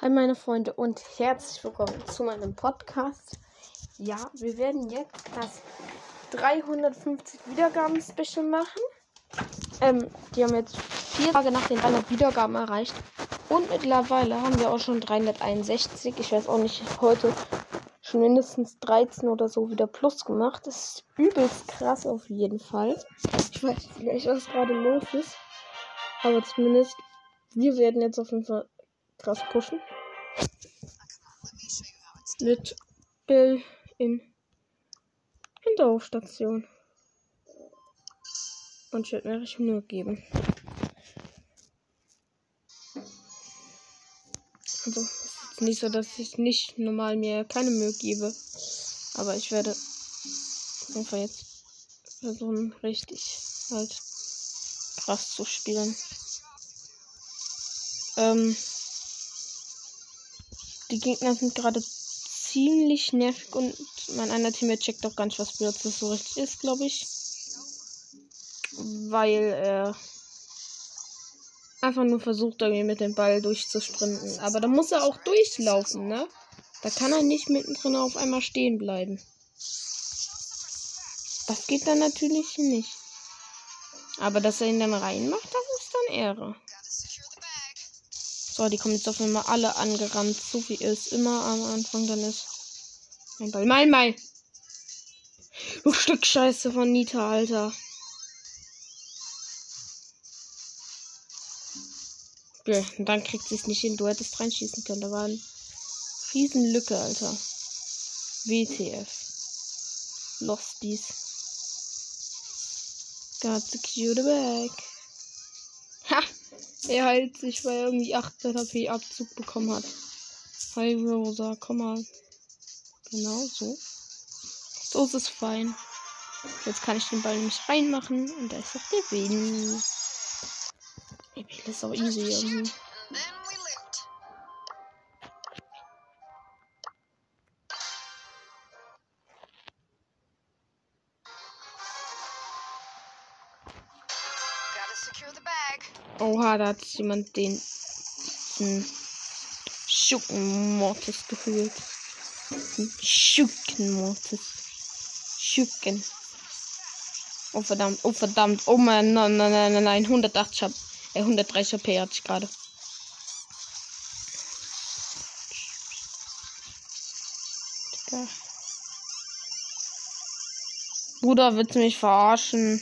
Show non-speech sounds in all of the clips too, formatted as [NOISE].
Hi meine Freunde und herzlich willkommen zu meinem Podcast. Ja, wir werden jetzt das 350 Wiedergaben Special machen. Ähm, die haben jetzt vier Tage nach den 300 Wiedergaben erreicht. Und mittlerweile haben wir auch schon 361. Ich weiß auch nicht, heute schon mindestens 13 oder so wieder plus gemacht. Das ist übelst krass auf jeden Fall. Ich weiß nicht, was gerade los ist. Aber zumindest, wir werden jetzt auf jeden Fall krass pushen. Mit Bill in Hinterhofstation. Und ich werde mir richtig Mühe geben. Also, es ist nicht so, dass ich nicht normal mir keine Mühe gebe. Aber ich werde einfach jetzt versuchen, richtig halt krass zu spielen. Ähm, die Gegner sind gerade ziemlich nervig und mein einer Teammate checkt auch gar nicht, was Blitz so richtig ist, glaube ich. Weil er einfach nur versucht, irgendwie mit dem Ball durchzusprinten. Aber da muss er auch durchlaufen, ne? Da kann er nicht mittendrin auf einmal stehen bleiben. Das geht dann natürlich nicht. Aber dass er ihn dann reinmacht, das ist dann Ehre. So, die kommen jetzt auf einmal alle angerannt, so wie es immer am Anfang dann ist. Mein Ball, mein Ball! Du Stück Scheiße von Nita, Alter. Okay, und dann kriegt sie es nicht hin. Du hättest reinschießen können. Da war eine Riesenlücke, Alter. WTF. Lost dies. Got secure the bag. Er heilt sich, weil er irgendwie 800 HP Abzug bekommen hat. Hi Rosa, komm mal. Genau, so. So ist es fein. Jetzt kann ich den Ball nämlich reinmachen und da ist auch der Win. Ey, das ist auch easy irgendwie. Oha, da hat jemand den, den Schurkenmortis gefühlt. Schurkenmortis. Schurken. Oh verdammt, oh verdammt. Oh man, nein, nein, nein, nein, nein. 180 hab, äh, 130 HP hatte ich gerade. Bruder, willst du mich verarschen?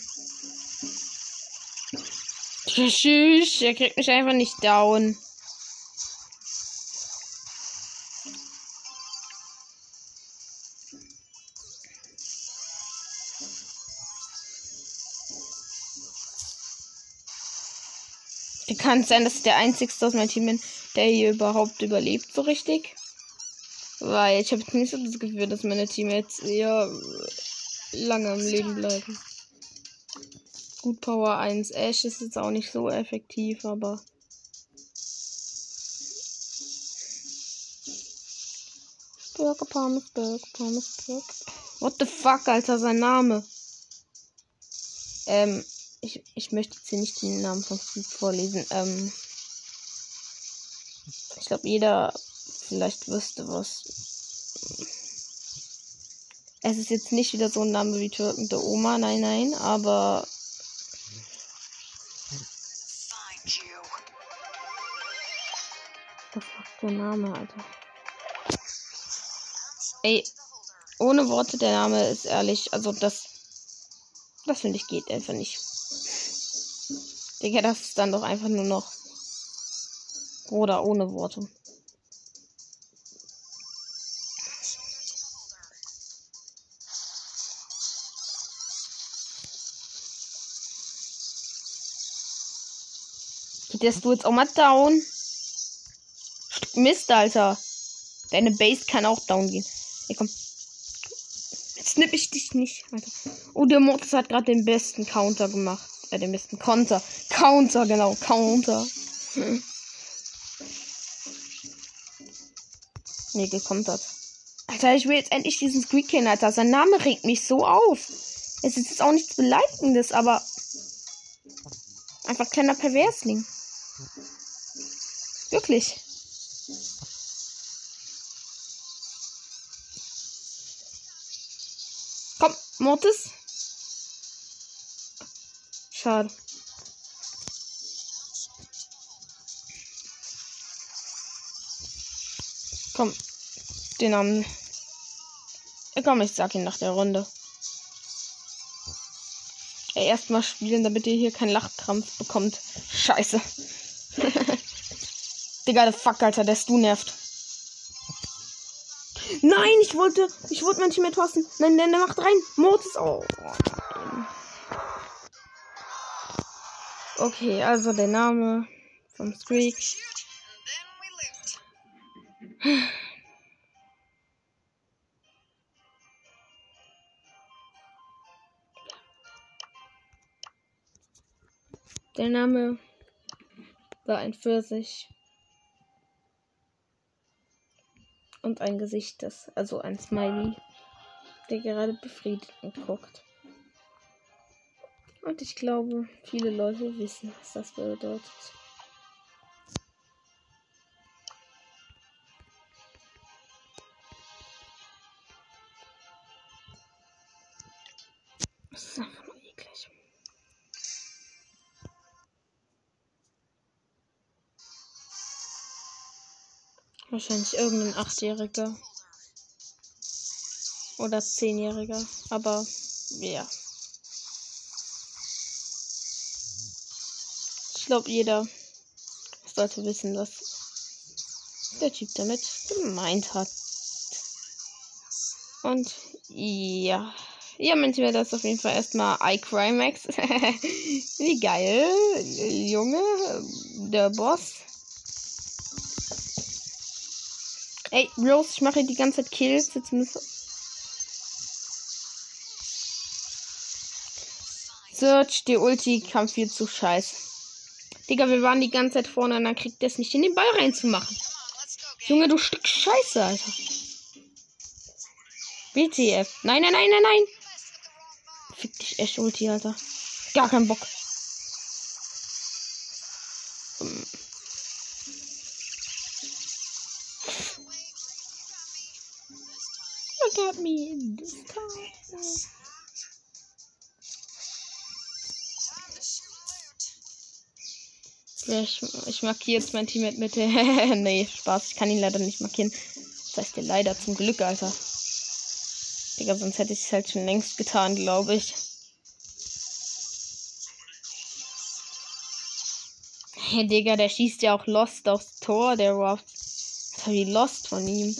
Tschüss, er kriegt mich einfach nicht down. Kann sein, dass der einzigste aus meinem Team bin, der hier überhaupt überlebt, so richtig. Weil ich habe jetzt nicht so das Gefühl, dass meine Teammates eher lange am Leben bleiben. Gut, Power 1 Ash ist jetzt auch nicht so effektiv, aber. Burger Pommes, Burger Pommes, Burger. What the fuck, Alter, sein Name. Ähm, ich, ich möchte jetzt hier nicht den Namen von Street vorlesen. Ähm, ich glaube, jeder vielleicht wüsste was. Es ist jetzt nicht wieder so ein Name wie Türken der Oma, nein, nein, aber der Name, Alter? Ey, ohne Worte, der Name ist ehrlich, also das, das finde ich geht einfach nicht. Digga, das ist dann doch einfach nur noch. Oder ohne Worte. Geht du jetzt auch mal down? Mist, Alter. Deine Base kann auch down gehen. Ey, komm. Jetzt snipp ich dich nicht, Alter. Oh, der Mortis hat gerade den besten Counter gemacht. Äh, den besten Counter. Counter, genau. Counter. Hm. [LAUGHS] Nee, gekontert. Alter, ich will jetzt endlich diesen Squeak kennen, Alter. Sein Name regt mich so auf. Es ist jetzt auch nichts Beleidigendes, aber. Einfach kleiner Perversling. Wirklich. Komm, Mortis. Schade. Komm, den Namen. Ja, komm, ich sag ihn nach der Runde. Ja, erstmal spielen, damit ihr hier keinen Lachkrampf bekommt. Scheiße. [LAUGHS] Digga, der Fuck, Alter, der Stu nervt. Nein, ich wollte, ich wollte mein Team tossen. Nein, nein, der macht rein. Mortis. Oh. Okay, also der Name vom Streak. Der Name war ein Pfirsich. Und ein Gesicht, das, also ein Smiley, der gerade befriedigt guckt. Und ich glaube, viele Leute wissen, was das bedeutet. Das Wahrscheinlich irgendein Achtjähriger. Oder Zehnjähriger. Aber ja. Ich glaube, jeder sollte wissen, was der Typ damit gemeint hat. Und ja. Ja, manchmal wäre das auf jeden Fall erstmal iCrimex. [LAUGHS] Wie geil. Junge, der Boss. Ey, Rose, ich mache die ganze Zeit Kills. Jetzt müssen Search, die Ulti kam viel zu scheiß. Digga, wir waren die ganze Zeit vorne und dann kriegt es nicht in den Ball reinzumachen. Junge, du Stück Scheiße, Alter. BTF. Nein, nein, nein, nein, nein. Fick dich echt, Ulti, Alter. Gar keinen Bock. At me this time. Ich, ich markiere jetzt mein Team mit [LAUGHS] nee, Spaß. Ich kann ihn leider nicht markieren. Das heißt ja leider zum Glück, Alter. Digga, sonst hätte ich es halt schon längst getan, glaube ich. Hey, Digga, der schießt ja auch Lost aufs Tor, der Ruff. Das war wie Lost von ihm.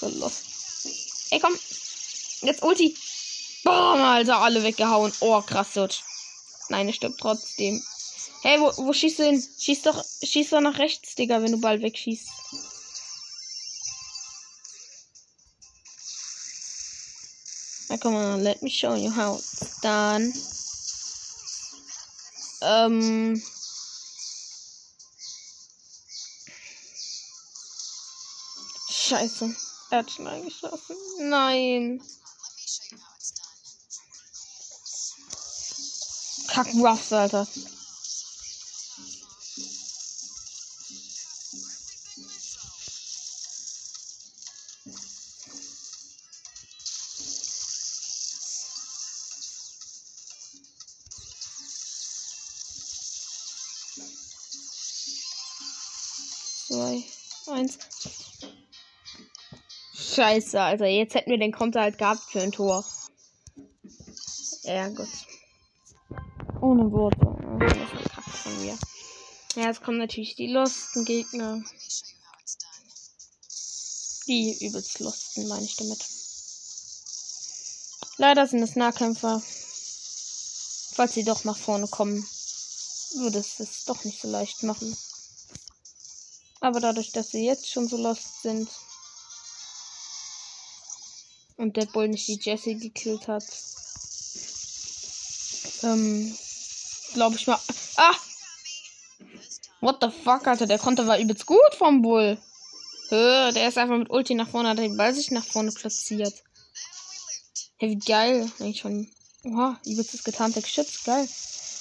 So Lost. Ey, komm. Jetzt Ulti. Boom, Alter, alle weggehauen. Oh, krass, Sutsch. Nein, er stirbt trotzdem. Hey, wo, wo schießt du hin? Schieß doch, schieß doch nach rechts, Digga, wenn du bald wegschießt. Na, come on, let me show you how it's done. Ähm. Scheiße. Er hat schon eingeschlafen. Nein. Kack Ruffs, Alter. Scheiße, Alter. Jetzt hätten wir den Konter halt gehabt für ein Tor. Ja, gut. Ohne Worte. Das ist verkackt von mir. Ja, jetzt kommen natürlich die lusten Gegner. Die übelst lusten, meine ich damit. Leider sind es Nahkämpfer. Falls sie doch nach vorne kommen, würde es es doch nicht so leicht machen. Aber dadurch, dass sie jetzt schon so lost sind und der Bull nicht die Jessie gekillt hat, ähm, glaube ich mal. Ah! What the fuck, Alter? Der Konter war übelst gut vom Bull. Hö, der ist einfach mit Ulti nach vorne, hat den Ball sich nach vorne platziert. Hey, wie geil. Eigentlich schon. Oha, übelst das getarnte Geschütz. Geil.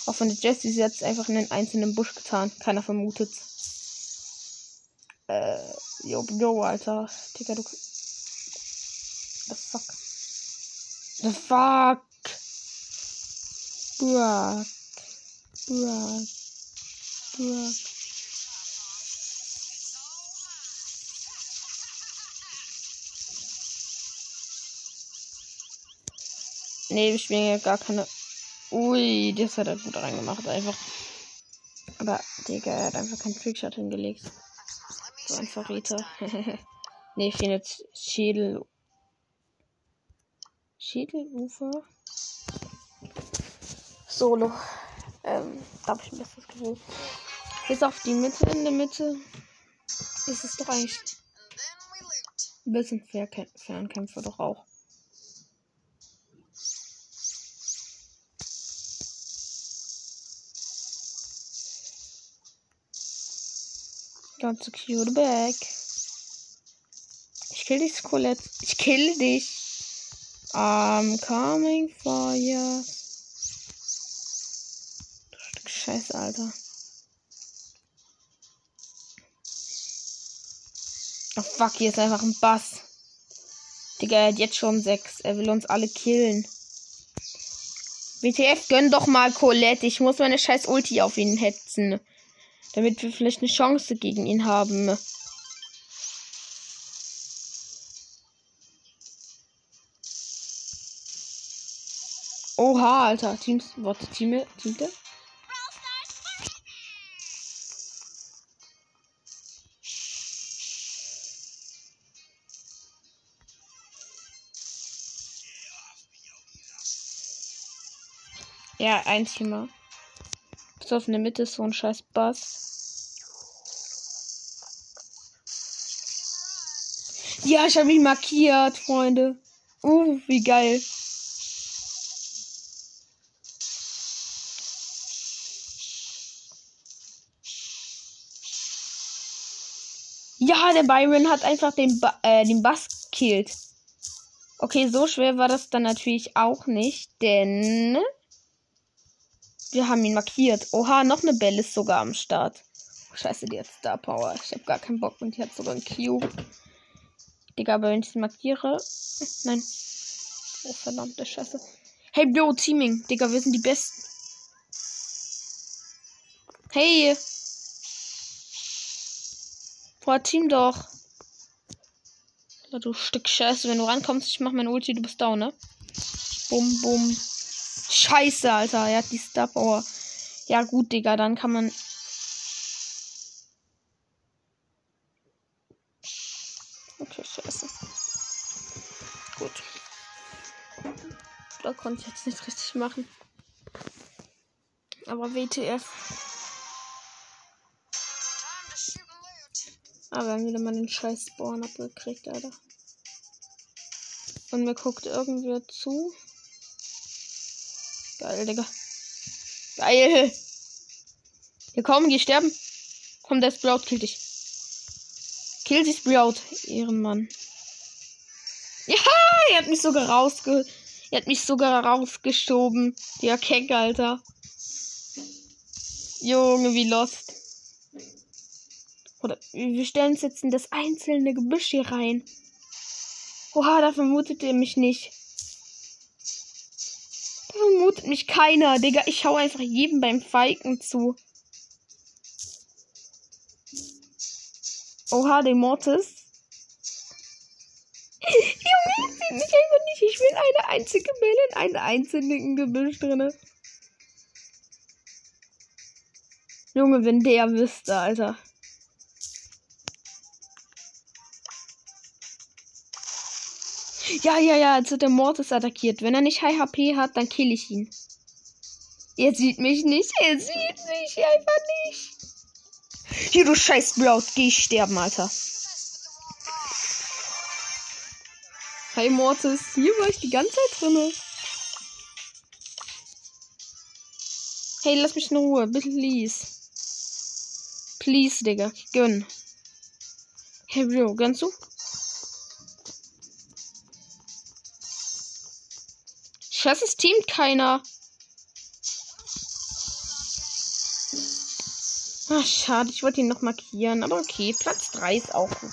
Auch von der Jessie ist jetzt einfach in den einzelnen Busch getan. Keiner vermutet. Äh, yo, yo, Alter. Digga, du. The fuck? The fuck? Bruh. Bruh. Bruh. Nee, wir spielen ja gar keine. Ui, das hat er gut reingemacht, einfach. Aber, Digga, er hat einfach keinen Trickshot hingelegt. So ein Verräter. [LAUGHS] nee, ich finde jetzt Schädel. Schädelufer. Solo. Ähm, da habe ich ein besseres Gefühl. Bis auf die Mitte in der Mitte ist es doch eigentlich ein bisschen Fernkämpfer doch auch. Ganz cute back. Ich kill dich, Colette. Ich kill dich. I'm coming for you. Scheiße, Alter. Oh fuck, hier ist einfach ein Bass. Digga, er hat jetzt schon sechs. Er will uns alle killen. WTF, gönn doch mal Colette. Ich muss meine scheiß Ulti auf ihn hetzen. Damit wir vielleicht eine Chance gegen ihn haben. Oha, Alter. Teams. Warte, Team. Team. Ja, ein Teamer. Bis auf in der Mitte ist so ein scheiß Bass. Ja, ich habe ihn markiert, Freunde. Uh, wie geil. Ja, der Byron hat einfach den, ba äh, den Bass killt. Okay, so schwer war das dann natürlich auch nicht, denn wir haben ihn markiert. Oha, noch eine Belle ist sogar am Start. Scheiße, die hat Star Power. Ich habe gar keinen Bock und die hat sogar einen Cube. Digga, aber wenn ich sie markiere. Nein. Oh, verdammte Scheiße. Hey, Bro, Teaming. Digga, wir sind die Besten. Hey. Boah, Team doch. Du Stück Scheiße, wenn du rankommst, ich mach mein Ulti, du bist down, ne? Bum, bum. Scheiße, Alter. Er hat die Star Power. Ja, gut, Digga. Dann kann man. Okay, scheiße. Gut. Da konnte ich jetzt nicht richtig machen. Aber WTF. Aber wir haben wieder mal den scheiß Spawn abgekriegt, Alter. Und mir guckt irgendwer zu. Geil, Digga. Geil. Hier kommen, geh sterben. Komm, der Sprout killt dich. Kill die Sprout, Ehrenmann. Ja, er hat mich sogar rausge... Er hat mich sogar rausgeschoben. Der Keck, Alter. Junge, wie lost. Oder wir stellen uns jetzt in das einzelne Gebüsch hier rein. Oha, da vermutet ihr mich nicht vermutet mich keiner, Digga. Ich hau einfach jedem beim Feigen zu. Oha, der Mortis. [LAUGHS] Junge, ich mich einfach nicht. Ich will eine einzige Bälle in einem einzelnen Gebüsch drinne. Junge, wenn der wüsste, Alter. Ja, ja, ja, jetzt wird der Mortis attackiert. Wenn er nicht High HP hat, dann kill ich ihn. Er sieht mich nicht. Er sieht mich einfach nicht. Hier, du scheiß Sprout. Geh sterben, Alter. Hi, Mortis. Hier war ich die ganze Zeit drinne. Hey, lass mich in Ruhe. Bitte, please. Please, Digga. Gönn. Hey, Bro, gönnst du? Scheiße, es teamt keiner. Ach, schade, ich wollte ihn noch markieren. Aber okay, Platz 3 ist auch gut.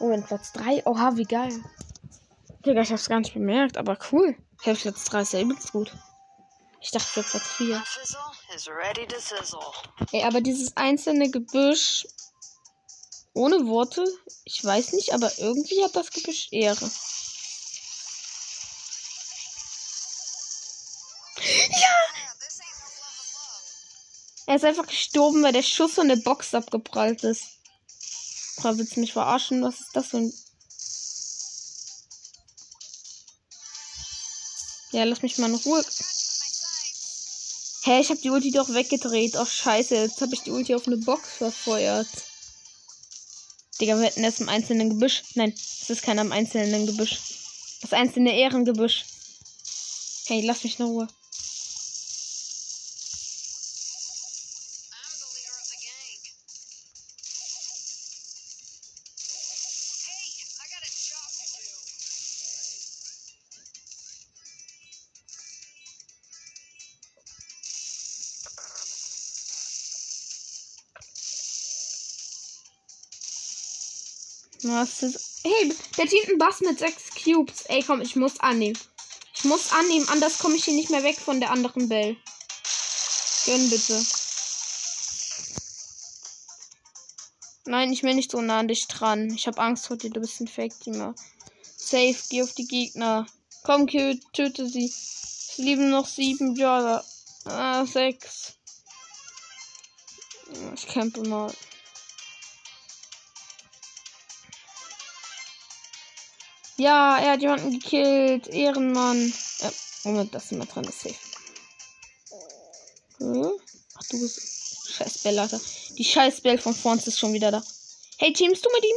Oh, in Platz 3. Oha, wie geil. Digga, ich hab's gar nicht bemerkt, aber cool. Ich hab Platz 3 ist ja übelst gut. Ich dachte für Platz 4. Ey, aber dieses einzelne Gebüsch ohne Worte, ich weiß nicht, aber irgendwie hat das Gebüsch Ehre. Er ist einfach gestorben, weil der Schuss von der Box abgeprallt ist. Boah, willst du mich verarschen? Was ist das für ein. Ja, lass mich mal in Ruhe. Hä, ich hab die Ulti doch weggedreht. Ach, scheiße. Jetzt hab ich die Ulti auf eine Box verfeuert. Digga, wir hätten das im einzelnen Gebüsch. Nein, es ist keiner im einzelnen Gebüsch. Das einzelne Ehrengebüsch. Hey, lass mich in Ruhe. Was ist. Hey, der zieht einen Bass mit sechs Cubes. Ey, komm, ich muss annehmen. Ich muss annehmen, anders komme ich hier nicht mehr weg von der anderen Bell. Gönn bitte. Nein, ich will nicht so nah an dich dran. Ich habe Angst vor dir, du bist ein Fake-Teamer. Safe, geh auf die Gegner. Komm, töte sie. Es lieben noch sieben Brawler. Ah, sechs. Ich campe mal. Ja, er hat jemanden gekillt. Ehrenmann. Äh, Moment, das sind wir dran, ist safe. Hm? Ach du bist. Scheiß Bell, Alter. Die scheiß Bell von Fons ist schon wieder da. Hey, teamst du mit ihm?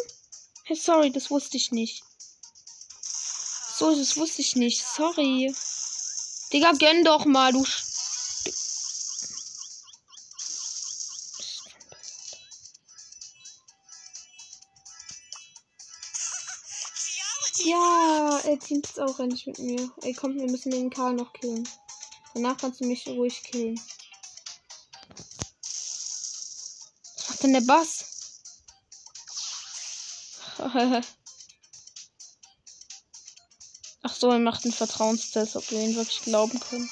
Hey, sorry, das wusste ich nicht. So, das wusste ich nicht. Sorry. Digga, gönn doch mal, du. Sch Teamt jetzt auch endlich mit mir. Ey, komm, wir müssen den Karl noch killen. Danach kannst du mich ruhig killen. Was macht denn der Bass? [LAUGHS] Ach so, er macht einen Vertrauenstest, ob wir ihn wirklich glauben können.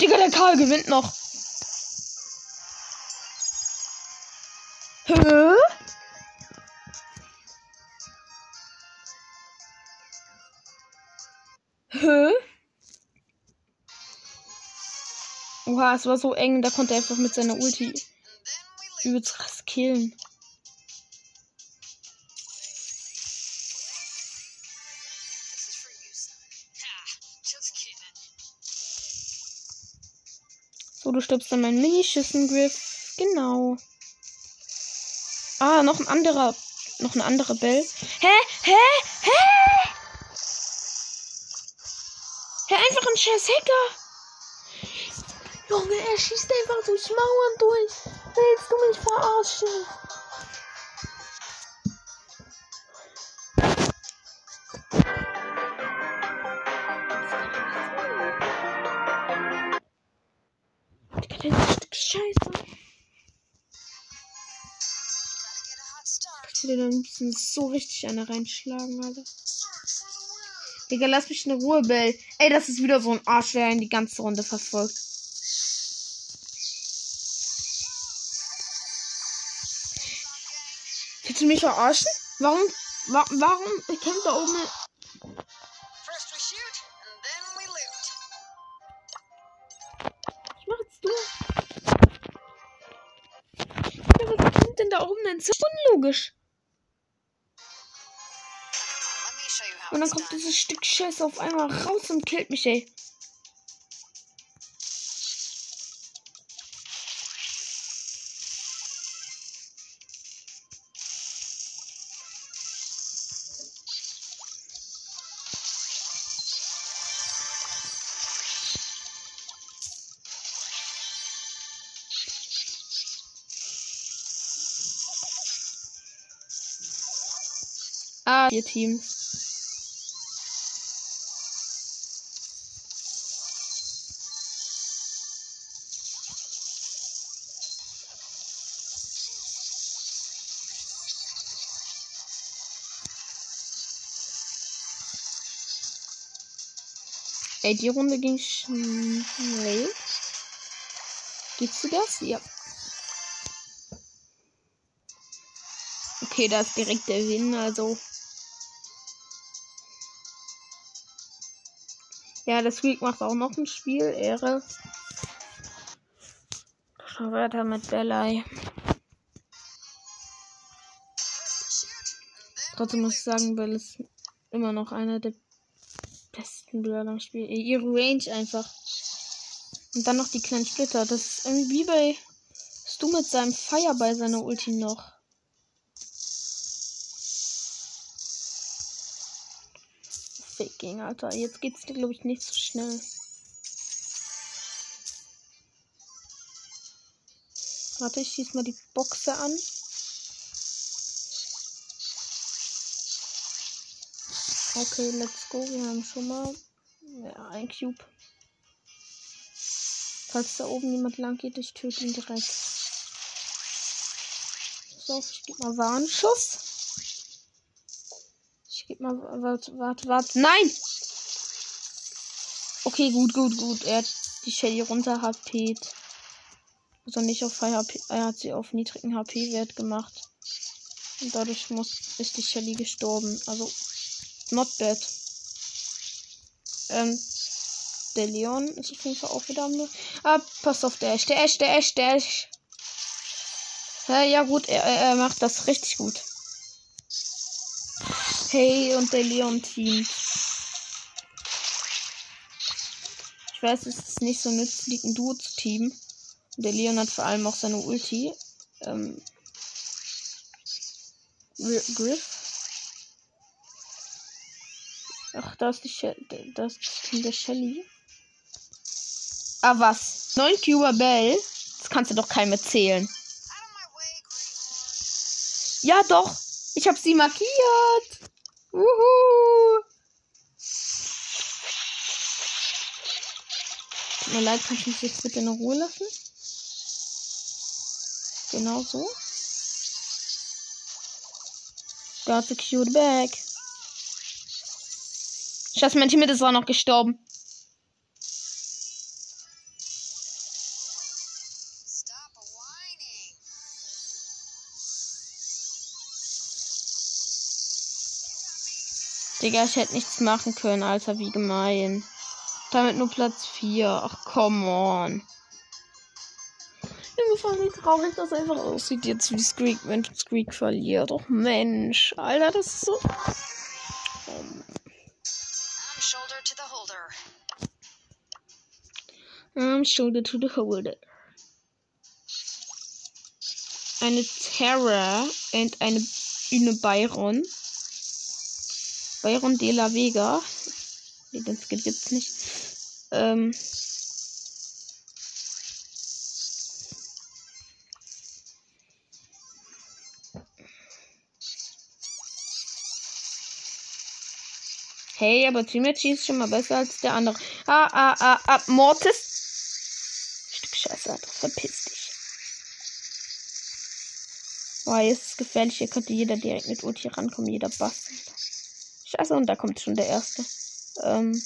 Digga, der Karl gewinnt noch. Hä? Hä? Oha, es war so eng, da konnte er einfach mit seiner Ulti übelst krass killen. So, du stirbst an meinen Minischüssen-Griff. Genau. Ah, noch ein anderer. Noch eine andere Bell. Hä? Hä? Hä? Hä, einfach ein scheiß Hacker. Junge, er schießt einfach durch Mauern durch. Willst du mich verarschen? Will dann müssen so richtig eine reinschlagen, Alter. Digga, lass mich in Ruhe, Bell. Ey, das ist wieder so ein Arsch, der ihn die ganze Runde verfolgt. Willst du mich verarschen? Warum, wa warum kämpft da oben... Ich mach jetzt du. Ja, was kommt denn da oben denn? Das ist unlogisch. Dann kommt dieses Stück Scheiße auf einmal raus und killt mich, ey. Ah, vier Teams. Ey, die Runde ging schnell. Gibst du das? Ja. Okay, da ist direkt der Win, also. Ja, das Squeak macht auch noch ein Spiel. Ehre. Schon weiter mit Bellei. Trotzdem muss ich sagen, Bell ist immer noch einer der besten Brawler im Spiel. Ihre Range einfach. Und dann noch die kleinen Splitter. Das ist irgendwie bei Stu mit seinem Feuer bei seiner Ulti noch. Faking, Alter. Jetzt geht's dir, glaube ich, nicht so schnell. Warte, ich schieß mal die Boxe an. Okay, let's go. Wir haben schon mal ja, ein Cube. Falls da oben jemand lang geht, ich töte ihn direkt. So, ich gebe mal Warnschuss. Ich gebe mal. Warte, warte, warte. Nein! Okay, gut, gut, gut. Er hat die Shelly runter HP. Also nicht auf High HP. Er hat sie auf niedrigen HP-Wert gemacht. Und dadurch muss, ist die Shelly gestorben. Also Not bad. Ähm, der Leon ist auf jeden Fall auch wieder am. Ah, pass auf, der Ash, der Ash, der Ash, der Ash. Ja, ja gut, er, er macht das richtig gut. Hey, und der Leon-Team. Ich weiß, es ist nicht so nützlich, ein Duo zu teamen. Der Leon hat vor allem auch seine Ulti. Ähm, Griff Ach, da ist die She das Team der Shelly. Ah, was? 9 Cuba Bell? Das kannst du doch keinem erzählen. Ja, doch. Ich habe sie markiert. Uhu. Tut mir leid, kannst du mich jetzt bitte in Ruhe lassen? Genau so. Got the cute bag. Scheiße, mein Teammate ist auch noch gestorben. Digga, ich hätte nichts machen können, Alter, wie gemein. Damit nur Platz 4. Ach, come on. Ich bin voll nicht traurig, dass einfach aussieht jetzt wie Squeak, wenn Squeak verliert. Doch Mensch, Alter, das ist so. Um, shoulder to the holder. Eine Terra und eine Bühne Byron. Byron de la Vega. Nee, den Skill gibt's nicht. Ähm. Hey, aber Teammatch ist schon mal besser als der andere. Ah, ah, ah, ah, Mortis Scheiße, verpiss dich. Boah, jetzt ist es gefährlich. Hier könnte jeder direkt mit Ulti rankommen, jeder Bastard. Scheiße, und da kommt schon der erste. Ähm.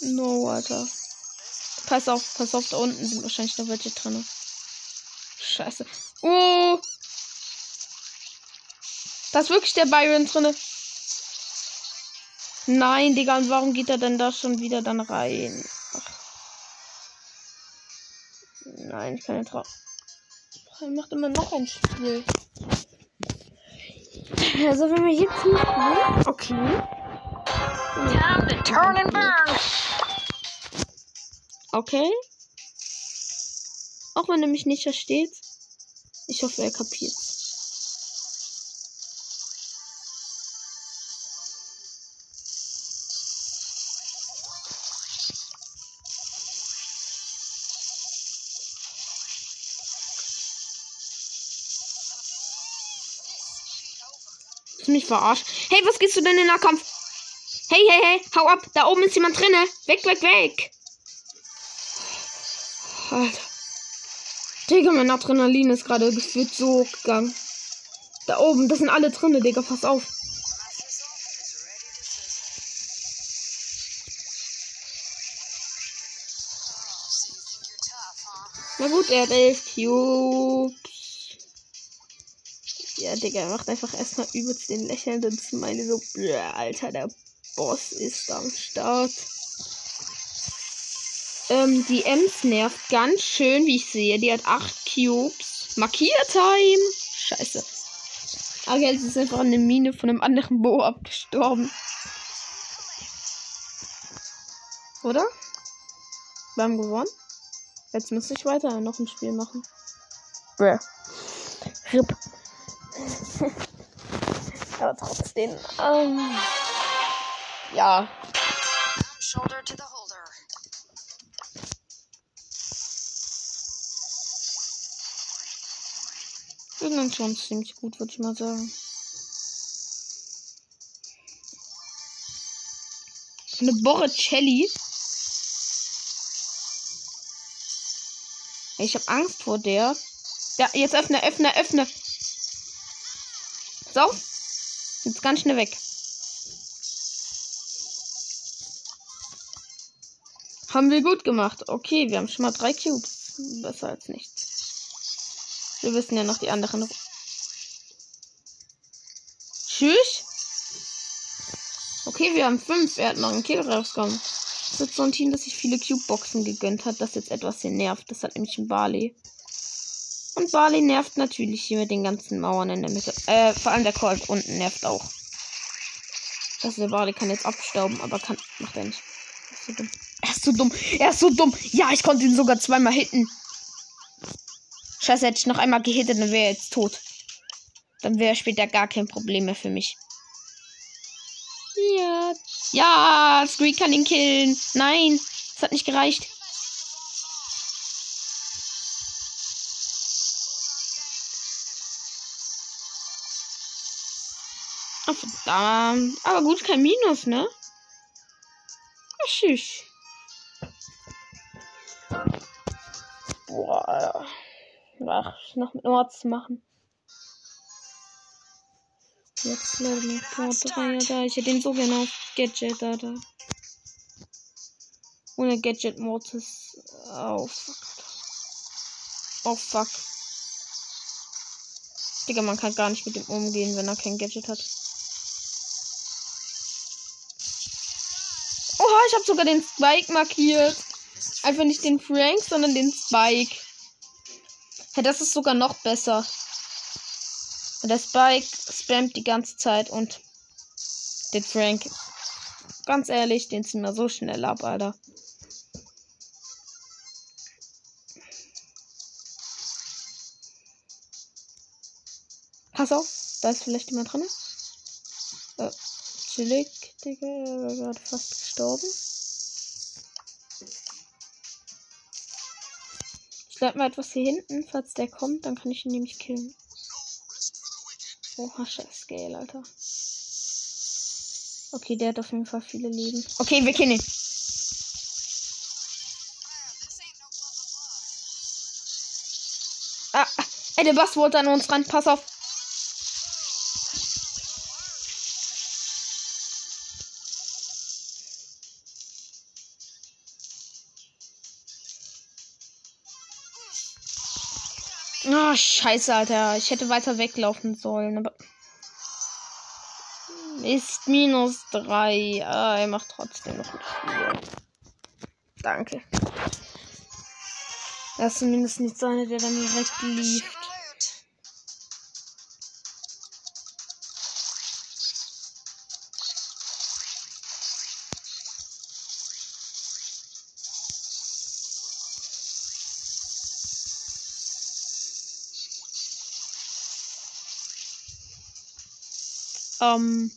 No, Alter. Pass auf, pass auf, da unten sind wahrscheinlich noch welche drin. Scheiße. Oh! Da ist wirklich der Byron drin. Nein, Digga, und warum geht er denn da schon wieder dann rein? Nein, keine Trau. Er macht immer noch ein Spiel. Also wenn wir jetzt machen. Okay. Time to turn and burn. Okay. Auch wenn er mich nicht versteht. Ich hoffe, er kapiert. verarscht. Hey, was gehst du denn in Nahkampf? Hey, hey, hey, hau ab. Da oben ist jemand drinne. Weg, weg, weg. Alter. Digga, mein Adrenalin ist gerade gefühlt so hochgegangen. Da oben, das sind alle drinne, Digga, pass auf. Na gut, er hat elf Cube. Digga, er macht einfach erstmal übelst den lächelnden Smiley so, Alter, der Boss ist am Start. Ähm, die Ems nervt ganz schön, wie ich sehe. Die hat 8 Cubes. Markiertime. Scheiße. Aber jetzt ist einfach eine Mine von einem anderen Bo abgestorben. Oder? Wir haben gewonnen. Jetzt muss ich weiter noch ein Spiel machen. Bruh. RIP. [LAUGHS] Aber trotzdem. Ähm, ja. Shoulder to the holder. Irgendwann schon ziemlich gut, würde ich mal sagen. Eine Boricelli. Ich habe Angst vor der. Ja, jetzt öffne, öffne, öffne. So. Jetzt ganz schnell weg. Haben wir gut gemacht. Okay, wir haben schon mal drei Cubes. Besser als nichts. Wir wissen ja noch die anderen. Tschüss. Okay, wir haben fünf. Er hat noch einen Kill rausgekommen. Das ist so ein Team, das sich viele Cube-Boxen gegönnt hat, das jetzt etwas hier nervt. Das hat nämlich ein Barley. Und Barley nervt natürlich hier mit den ganzen Mauern in der Mitte. Äh, vor allem der Colt unten nervt auch. Das der Barley kann jetzt abstauben, aber kann. Macht er nicht. Er ist so dumm. Er ist so dumm. Er ist so dumm. Ja, ich konnte ihn sogar zweimal hitten. Scheiße, hätte ich noch einmal gehittet, dann wäre er jetzt tot. Dann wäre später gar kein Problem mehr für mich. Ja. Ja, Squeak kann ihn killen. Nein, es hat nicht gereicht. Oh, verdammt. Aber gut, kein Minus, ne? Ach, tschüss. Boah. Ach, noch mit Orts machen. Jetzt leider noch Tor 3 da. Ich hätte den so gerne auf Gadget da, da. Ohne Gadget Mortis. Oh fuck. Oh fuck. Digga, man kann gar nicht mit dem umgehen, wenn er kein Gadget hat. Ich habe sogar den Spike markiert. Einfach nicht den Frank, sondern den Spike. Ja, das ist sogar noch besser. Der Spike spammt die ganze Zeit und den Frank. Ganz ehrlich, den ziehen wir so schnell ab, Alter. Pass auf, da ist vielleicht jemand drin. Äh, chillig, Digga, er war gerade fast gestorben. Ich bleib mal etwas hier hinten, falls der kommt, dann kann ich ihn nämlich killen. Oha, scheiß Scale, Alter. Okay, der hat auf jeden Fall viele Leben. Okay, wir killen ihn. Ah, ey, der Bass wollte an uns ran. Pass auf. Scheiße, Alter. Ich hätte weiter weglaufen sollen, aber. Ist minus drei. Ah, er macht trotzdem noch ein Spiel. Danke. Er ist zumindest nicht so einer, der dann direkt lief. Ähm.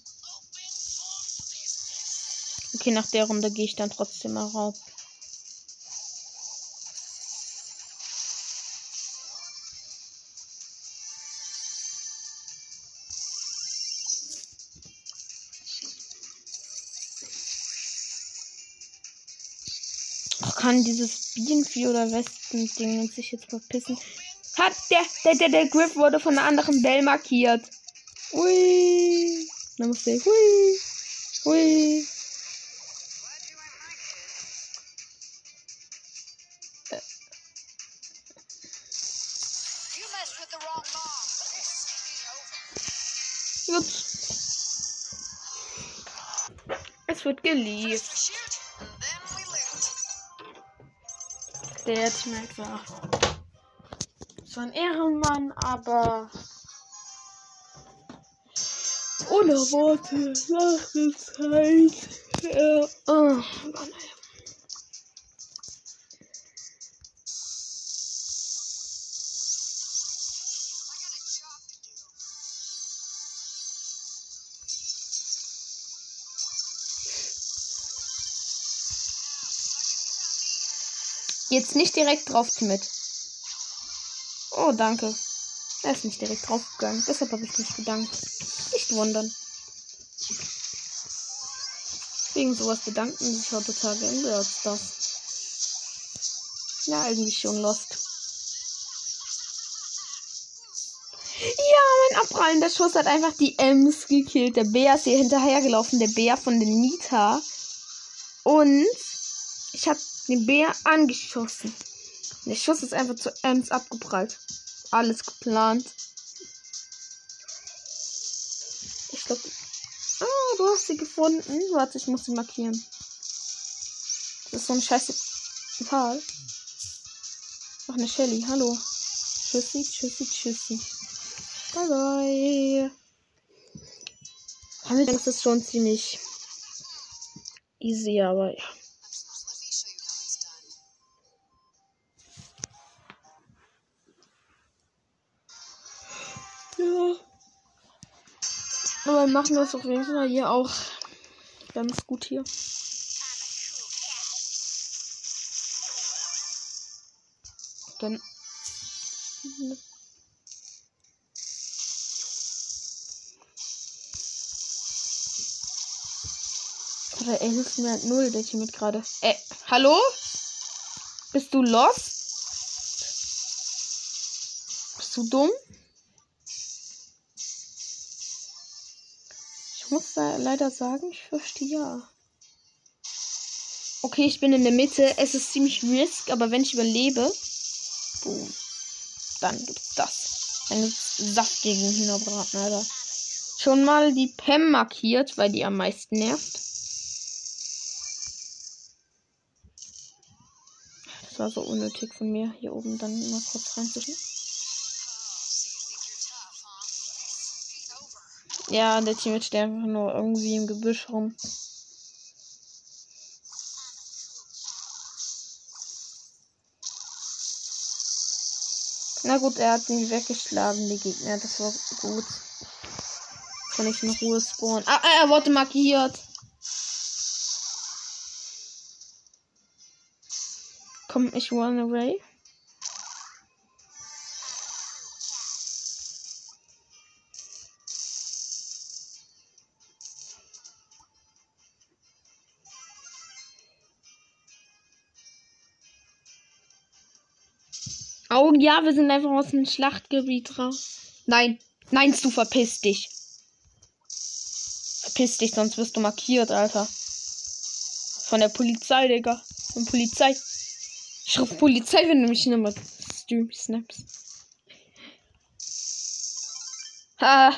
Okay, nach der Runde gehe ich dann trotzdem mal. Ach, kann dieses Bienenvieh oder Westen-Ding sich jetzt verpissen? Hat der, der, der, der Griff wurde von einer anderen Bell markiert. Ui dann. Hui! Hui! Gut. Es wird geliebt. Der Teammate einfach. So ein Ehrenmann, aber ohne Worte, nach der Zeit. Ja. Oh, Mann, ey. Jetzt nicht direkt drauf, Timid. Oh, danke. Er ist nicht direkt draufgegangen. Deshalb habe ich mich bedankt. Nicht wundern. Wegen sowas bedanken sich heutzutage in World Stars. Ja, irgendwie schon lost. Ja, mein abprallender Schuss hat einfach die Ems gekillt. Der Bär ist hier hinterhergelaufen. Der Bär von der Nita. Und ich habe den Bär angeschossen. Der Schuss ist einfach zu Ems abgeprallt. Alles geplant. Glaube. Ah, du hast sie gefunden. Warte, ich muss sie markieren. Das ist so ein scheiße Tal. Ach, eine Shelly. Hallo. Tschüssi, tschüssi, tschüssi. Bye, bye. Damit ist es schon ziemlich easy, aber ja. Machen das auf jeden Fall hier auch ganz gut hier. Dann. Oder er hilft mir halt null, der Team mit gerade. Äh, hallo? Bist du lost? Bist du dumm? Ich muss leider sagen, ich fürchte ja. Okay, ich bin in der Mitte. Es ist ziemlich risk, aber wenn ich überlebe, boom, dann gibt's das. Dann gibt's saftigen Hühnerbraten, Alter. Schon mal die Pam markiert, weil die am meisten nervt. Das war so unnötig von mir, hier oben dann mal kurz reinzuschen. Ja, der Team steht einfach nur irgendwie im Gebüsch rum. Na gut, er hat mich weggeschlagen, die Gegner. Das war gut. Kann ich in Ruhe spawnen. Ah, ah, er wurde markiert. Komm, ich run away. Ja, wir sind einfach aus dem Schlachtgebiet raus. Nein, nein, du verpiss dich. Verpiss dich, sonst wirst du markiert, Alter. Von der Polizei, Digga. Von Polizei. Ich ruf Polizei, wenn du mich nicht mehr stream snaps. Ha.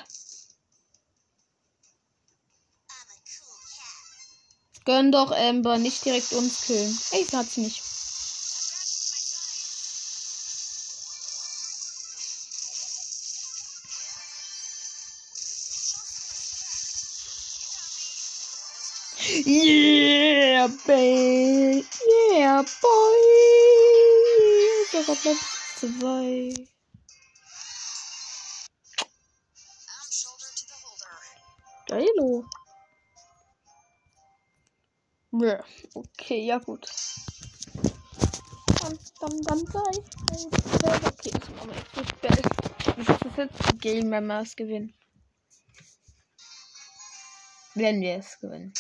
Gönn doch, Amber, nicht direkt uns killen. Ey, sie hat's nicht. Yeah, baby. Yeah, boy. Sogar Platz zwei. I'm shoulder to the holder. Geilo. Ja, okay, ja gut. Dann, dann, dann sei. Okay, das machen wir jetzt nicht best. Das ist jetzt Game Members gewinnen. Wenn wir es gewinnen.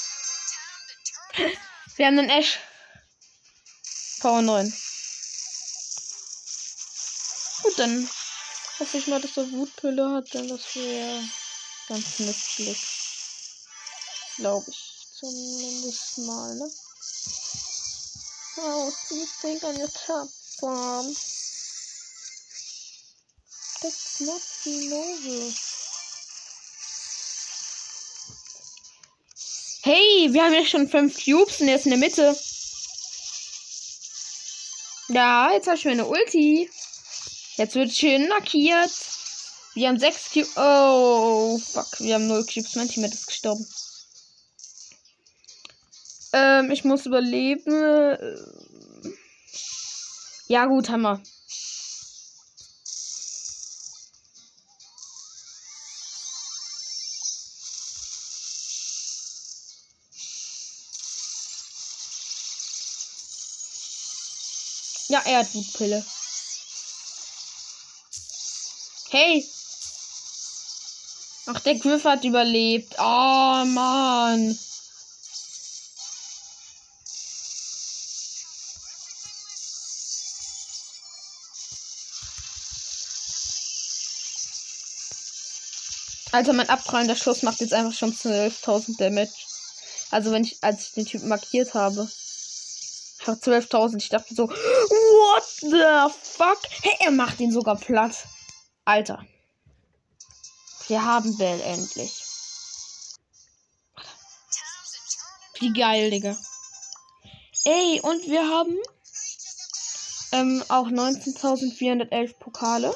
Wir haben einen Ash. Power 9. Gut, dann hoffe ich mal, dass er Wutpille hat, denn das wäre ganz nützlich. Glaube ich zumindest mal, ne? Oh, you think on your top farm? That's not the novel. Hey, wir haben ja schon fünf Cubes und er ist in der Mitte. Ja, jetzt habe ich meine Ulti. Jetzt wird schön markiert. Wir haben sechs Cubes. Oh, fuck. Wir haben null Cubes. Mein Teammate ist gestorben. Ähm, ich muss überleben. Ja, gut, Hammer. Ja, er hat Wutpille. Hey! Ach, der Griff hat überlebt. Oh, Mann. Alter, mein abprallender Schuss macht jetzt einfach schon 12.000 Damage. Also wenn ich, als ich den Typen markiert habe. Einfach 12.000. Ich dachte so, what the fuck? Hey, er macht ihn sogar platt. Alter. Wir haben Bell endlich. Wie geil, Digga. Ey, und wir haben ähm, auch 19.411 Pokale.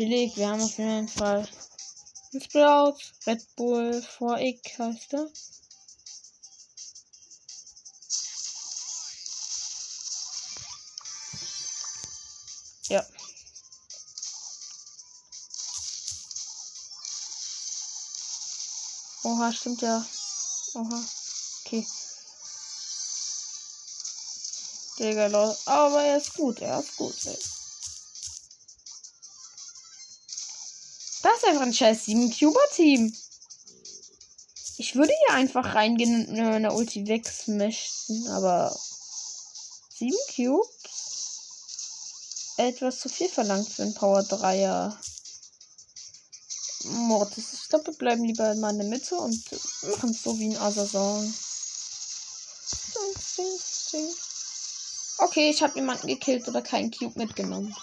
Chillig, wir haben auf jeden Fall ein Sprout, Red Bull 4X heißt er. Ja. Oha, stimmt ja. Oha. Okay. Digga, los. Aber er ist gut, er ist gut. Ey. Ein scheiß 7-Cuber-Team. Ich würde hier einfach reingehen und eine Ulti wegsmashen, aber 7 Cubes? Etwas zu viel verlangt für einen Power 3er. Mortis. Ich glaube, wir bleiben lieber mal in der Mitte und machen es so wie ein Asasson. Okay, ich habe jemanden gekillt oder keinen Cube mitgenommen.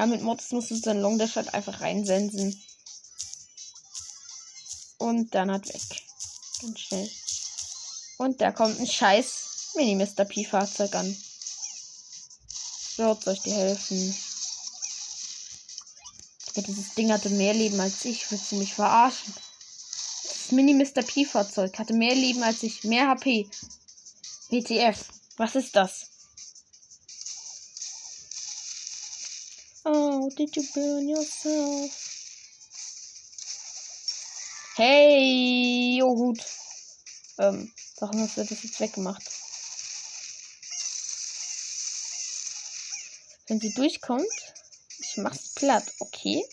Ja, mit Mortis musst du seinen Long Dash halt einfach reinsensen. Und dann hat weg. Ganz schnell. Und da kommt ein scheiß Mini-Mr. P-Fahrzeug an. Soll ich dir helfen? Ja, dieses Ding hatte mehr Leben als ich. Willst du mich verarschen? Das Mini-Mr. P-Fahrzeug hatte mehr Leben als ich. Mehr HP. WTF. Was ist das? Did you burn yourself? Hey, jo gut. Ähm, warum hast du das jetzt weggemacht? Wenn sie durchkommt, ich mach's platt, okay?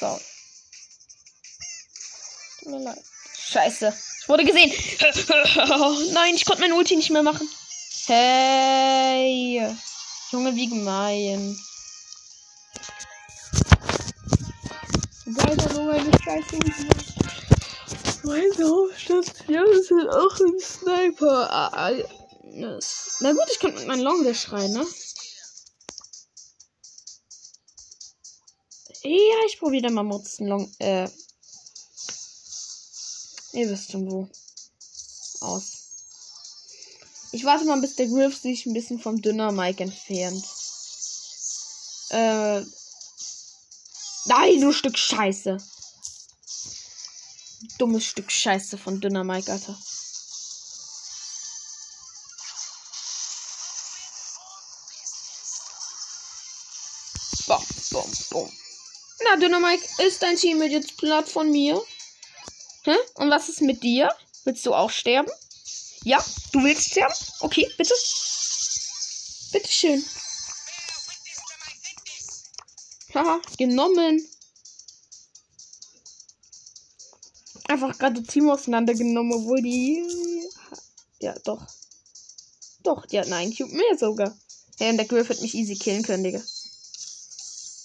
So. Tut mir leid. Scheiße. Ich wurde gesehen. [LAUGHS] Nein, ich konnte mein Ulti nicht mehr machen. Hey. Junge, wie gemein. Weiter nur meine Scheiße. Meine Hauptstation ist halt auch ein Sniper. Ah, ah. Na gut, ich könnte mit meinem Long schreien, ne? Ja, ich probiere mal Mutzen Long. Äh. Ihr wisst schon wo. Aus. Ich warte mal, bis der Griff sich ein bisschen vom dünner Mike entfernt. Äh. Nein, du Stück Scheiße. Dummes Stück Scheiße von dünner Mike, Alter. Bom, bom, bom. Na, dünner Mike, ist dein Team jetzt platt von mir? Hä? Und was ist mit dir? Willst du auch sterben? Ja, du willst sterben? Okay, bitte. Bitte schön. Haha, genommen. Einfach gerade Team auseinandergenommen, obwohl die. Ja, doch. Doch, die hatten einen Cube mehr sogar. Ja, und der Griff hat mich easy killen können, Digga.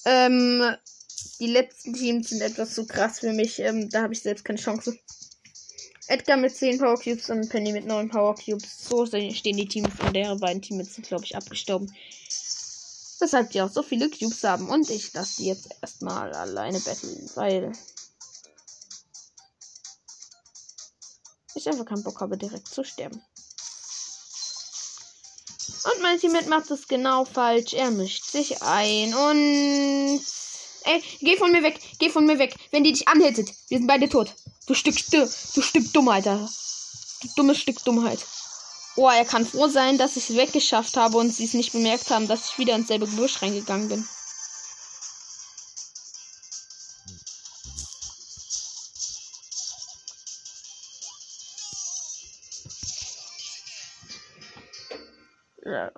Ähm, die letzten Teams sind etwas zu krass für mich. Ähm, da habe ich selbst keine Chance. Edgar mit 10 Power Cubes und Penny mit 9 Power Cubes. So stehen die Teams und deren beiden Teams sind, glaube ich, abgestorben. Weshalb die auch so viele Cubes haben. Und ich lasse die jetzt erstmal alleine battlen, weil ich einfach keinen Bock habe, direkt zu sterben. Und mein Teammate macht es genau falsch. Er mischt sich ein und. Ey, geh von mir weg. Geh von mir weg. Wenn die dich anhittet. Wir sind beide tot. Du Stück, du Stück Dummheit, Alter. Du dummes Stück Dummheit. Oh, er kann froh sein, dass ich es weggeschafft habe und sie es nicht bemerkt haben, dass ich wieder ins selbe Gebüsch reingegangen bin. Ja.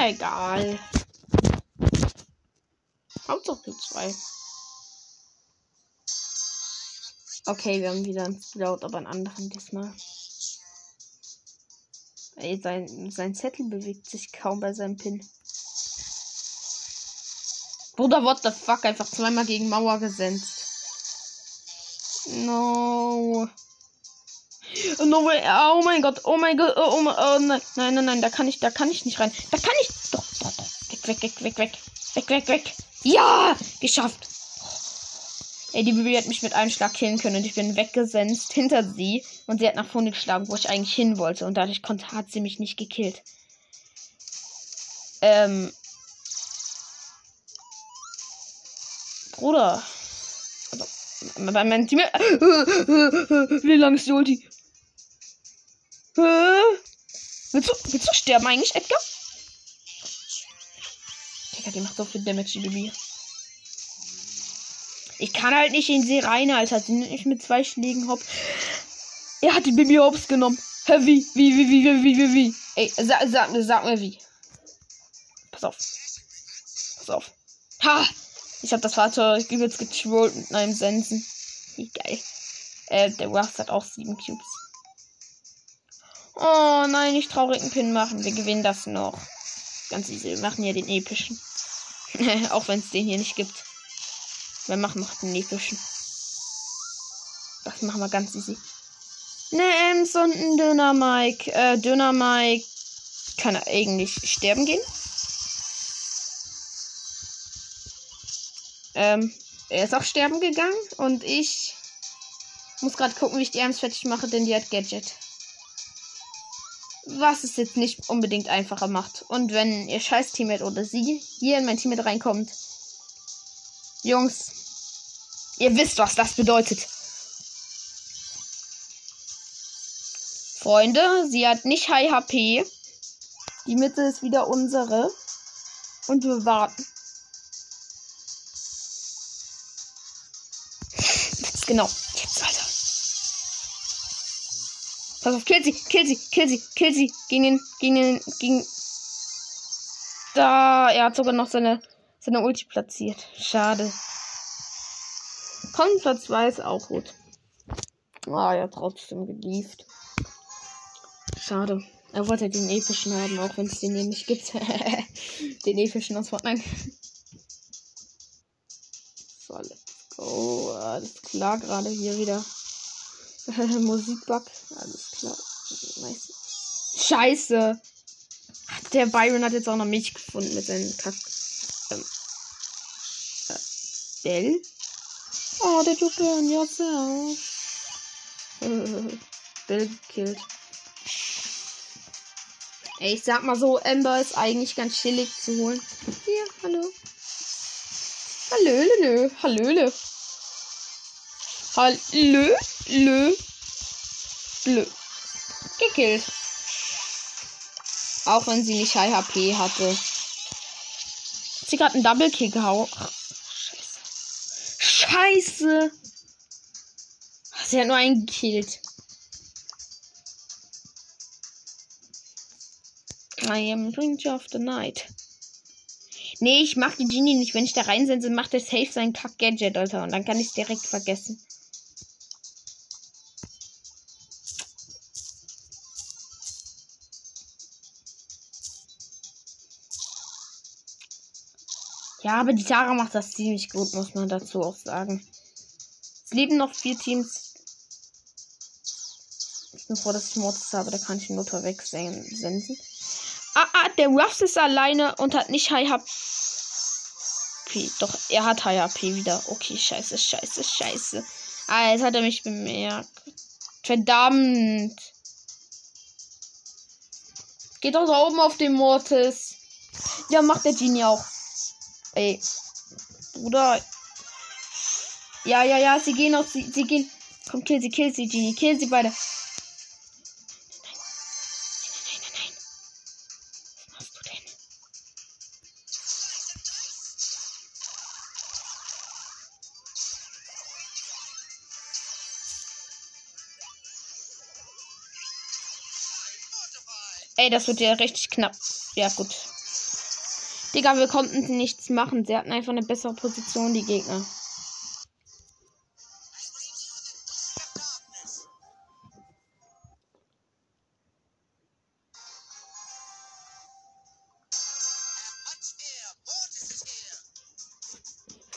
Egal. Hauptsache zwei. Okay, wir haben wieder einen Sprout, aber einen anderen diesmal. Ey, sein, sein Zettel bewegt sich kaum bei seinem Pin. Bruder, what the fuck? Einfach zweimal gegen Mauer gesenzt. No. No way. Oh mein Gott. Oh mein Gott. Oh, mein, oh nein. Nein, nein, nein. Da kann ich, da kann ich nicht rein. Da kann ich. Doch, doch, doch. Weg, weg, weg, weg, weg. Weg, weg, weg. Ja! Geschafft. Ey, die Bibi hat mich mit einem Schlag killen können und ich bin weggesenzt hinter sie und sie hat nach vorne geschlagen, wo ich eigentlich hin wollte und dadurch konnte, hat sie mich nicht gekillt. Ähm. Bruder. Also, bei meinem Team. Wie lang ist die Ulti? Willst du, willst du sterben eigentlich, Edgar? Die macht so viel Damage, die Bibi. Ich kann halt nicht in sie rein, Alter. Sie nimmt mich mit zwei Schlägen hopp. Er hat die Bibi hops genommen. Hä, wie? Wie, wie, wie, wie, wie, wie? Ey, sag, sag mir, sag mir wie. Pass auf. Pass auf. Ha! Ich hab das Fahrzeug übelst getrollt mit einem Sensen. Wie geil. Äh, der Rust hat auch sieben Cubes. Oh nein, nicht traurigen Pin machen. Wir gewinnen das noch. Ganz easy. Wir machen ja den epischen. [LAUGHS] auch wenn es den hier nicht gibt. Wir machen noch den epischen. Das machen wir ganz easy. Ne Ems und ein Döner Mike. Äh, Döner Mike kann eigentlich sterben gehen. Ähm, er ist auch sterben gegangen und ich muss gerade gucken, wie ich die Ems fertig mache, denn die hat Gadget. Was es jetzt nicht unbedingt einfacher macht. Und wenn ihr scheiß Teammate oder sie hier in mein Teammate reinkommt, Jungs, ihr wisst, was das bedeutet. Freunde, sie hat nicht High HP. Die Mitte ist wieder unsere. Und wir warten. [LAUGHS] Genau. Jetzt, Alter. Pass auf, kill sie, kill sie, kill sie, kill sie. Gegen den, gegen den, gegen. Da, er hat sogar noch seine, seine Ulti platziert. Schade. Komm, Platz 2 ist auch gut. Ah, ja, trotzdem gelieft. Schade. Er wollte den epischen haben, auch wenn es den hier nicht gibt. [LAUGHS] den epischen aus Fortnite. so, let's go. Alles klar, gerade hier wieder. [LAUGHS] Musikbug. Alles klar. Scheiße. Der Byron hat jetzt auch noch mich gefunden mit seinen Kack. Ähm, äh, Bell? Oh, did you burn yourself? [LAUGHS] Bill gekillt. Ey, ich sag mal so, Ember ist eigentlich ganz chillig zu holen. Hier, hallo. Hallöle, hallöle. Hallö, lö. Blö. Gekillt. Auch wenn sie nicht High HP hatte. Hat sie gerade einen Double Kick gehauen? Scheiße. Scheiße. Sie hat nur einen gekillt. I am Prince of the Night. Nee, ich mach die Genie nicht. Wenn ich da reinsetze, macht der safe sein Kack-Gadget, Alter. Und dann kann ich es direkt vergessen. Ja, aber die Tara macht das ziemlich gut, muss man dazu auch sagen. leben noch vier Teams. Ich bin froh, dass ich Mortis habe, da kann ich ihn nur wegsenden. Ah, ah, der Ruffs ist alleine und hat nicht High HP. Doch, er hat High HP wieder. Okay, scheiße, scheiße, scheiße. Ah, jetzt hat er mich bemerkt. Verdammt. Geht doch da oben auf den Mortis. Ja, macht der Genie auch. Ey. Bruder. Ja, ja, ja, sie gehen auf sie, sie gehen. Komm, kill sie, kill sie, Genie. Kill sie beide. Nein, nein, nein, nein, nein. Was machst du denn? Ey, das wird ja richtig knapp. Ja, gut. Digga, wir konnten nichts machen. Sie hatten einfach eine bessere Position, die Gegner.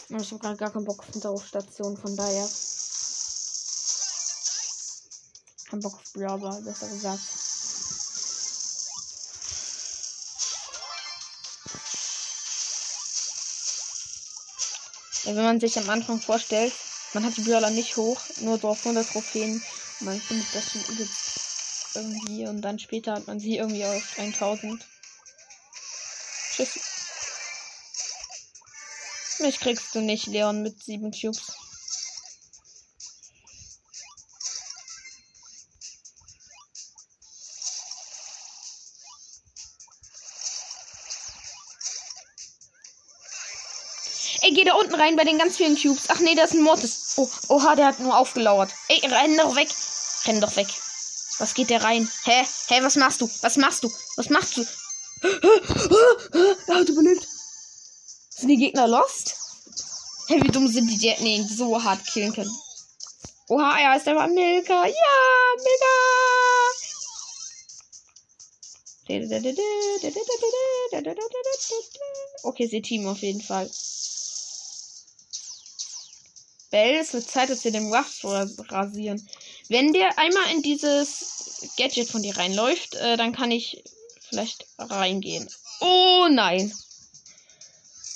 Ich habe gerade gar keinen Bock auf Unterrufstation, von daher. Kein Bock auf Brawler, besser gesagt. Ja, wenn man sich am Anfang vorstellt, man hat die Brawler nicht hoch, nur so auf 100 Trophäen. Und man findet das schon irgendwie und dann später hat man sie irgendwie auf 1000. Tschüss. Mich kriegst du nicht, Leon, mit sieben Cubes. Rein bei den ganz vielen Cubes. Ach nee, das ist ein Mortis. Oh, oha, der hat nur aufgelauert. Ey, renn doch weg. Renn doch weg. Was geht der rein? Hä? Hä, was machst du? Was machst du? Was machst du? Er hat überlebt. Sind die Gegner lost? Hä, wie dumm sind die, die nee, so hart killen können? Oha, er ist einfach Milka. Ja, Milka. Okay, sie Team auf jeden Fall. Bell, es wird Zeit, dass wir den Ruffs rasieren. Wenn der einmal in dieses Gadget von dir reinläuft, äh, dann kann ich vielleicht reingehen. Oh nein.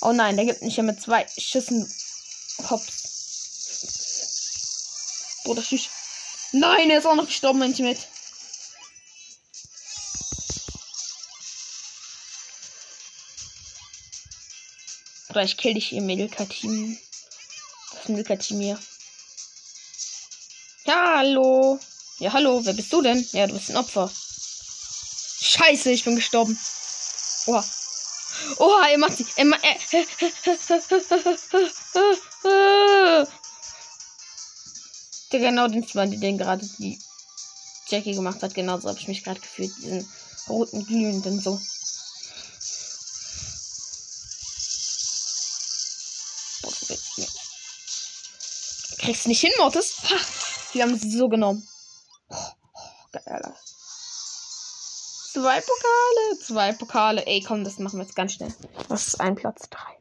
Oh nein, der gibt mich ja mit zwei Schüssen hops. Bruder, tschüss. Nein, er ist auch noch gestorben, mein mit. Oder ich kill dich, ihr Das Milka-Team hier. Ja, hallo. Ja, hallo, wer bist du denn? Ja, du bist ein Opfer. Scheiße, ich bin gestorben. Oha. Oha, er macht sie. Er ma er [LAUGHS] Der genau den Span, den gerade die Jackie gemacht hat. Genauso habe ich mich gerade gefühlt. Diesen roten glühenden so. Kriegst nicht hin, Mortis? Ha, wir haben sie so genommen. Oh, geil. Zwei Pokale, zwei Pokale. Ey, komm, das machen wir jetzt ganz schnell. Das ist ein Platz drei.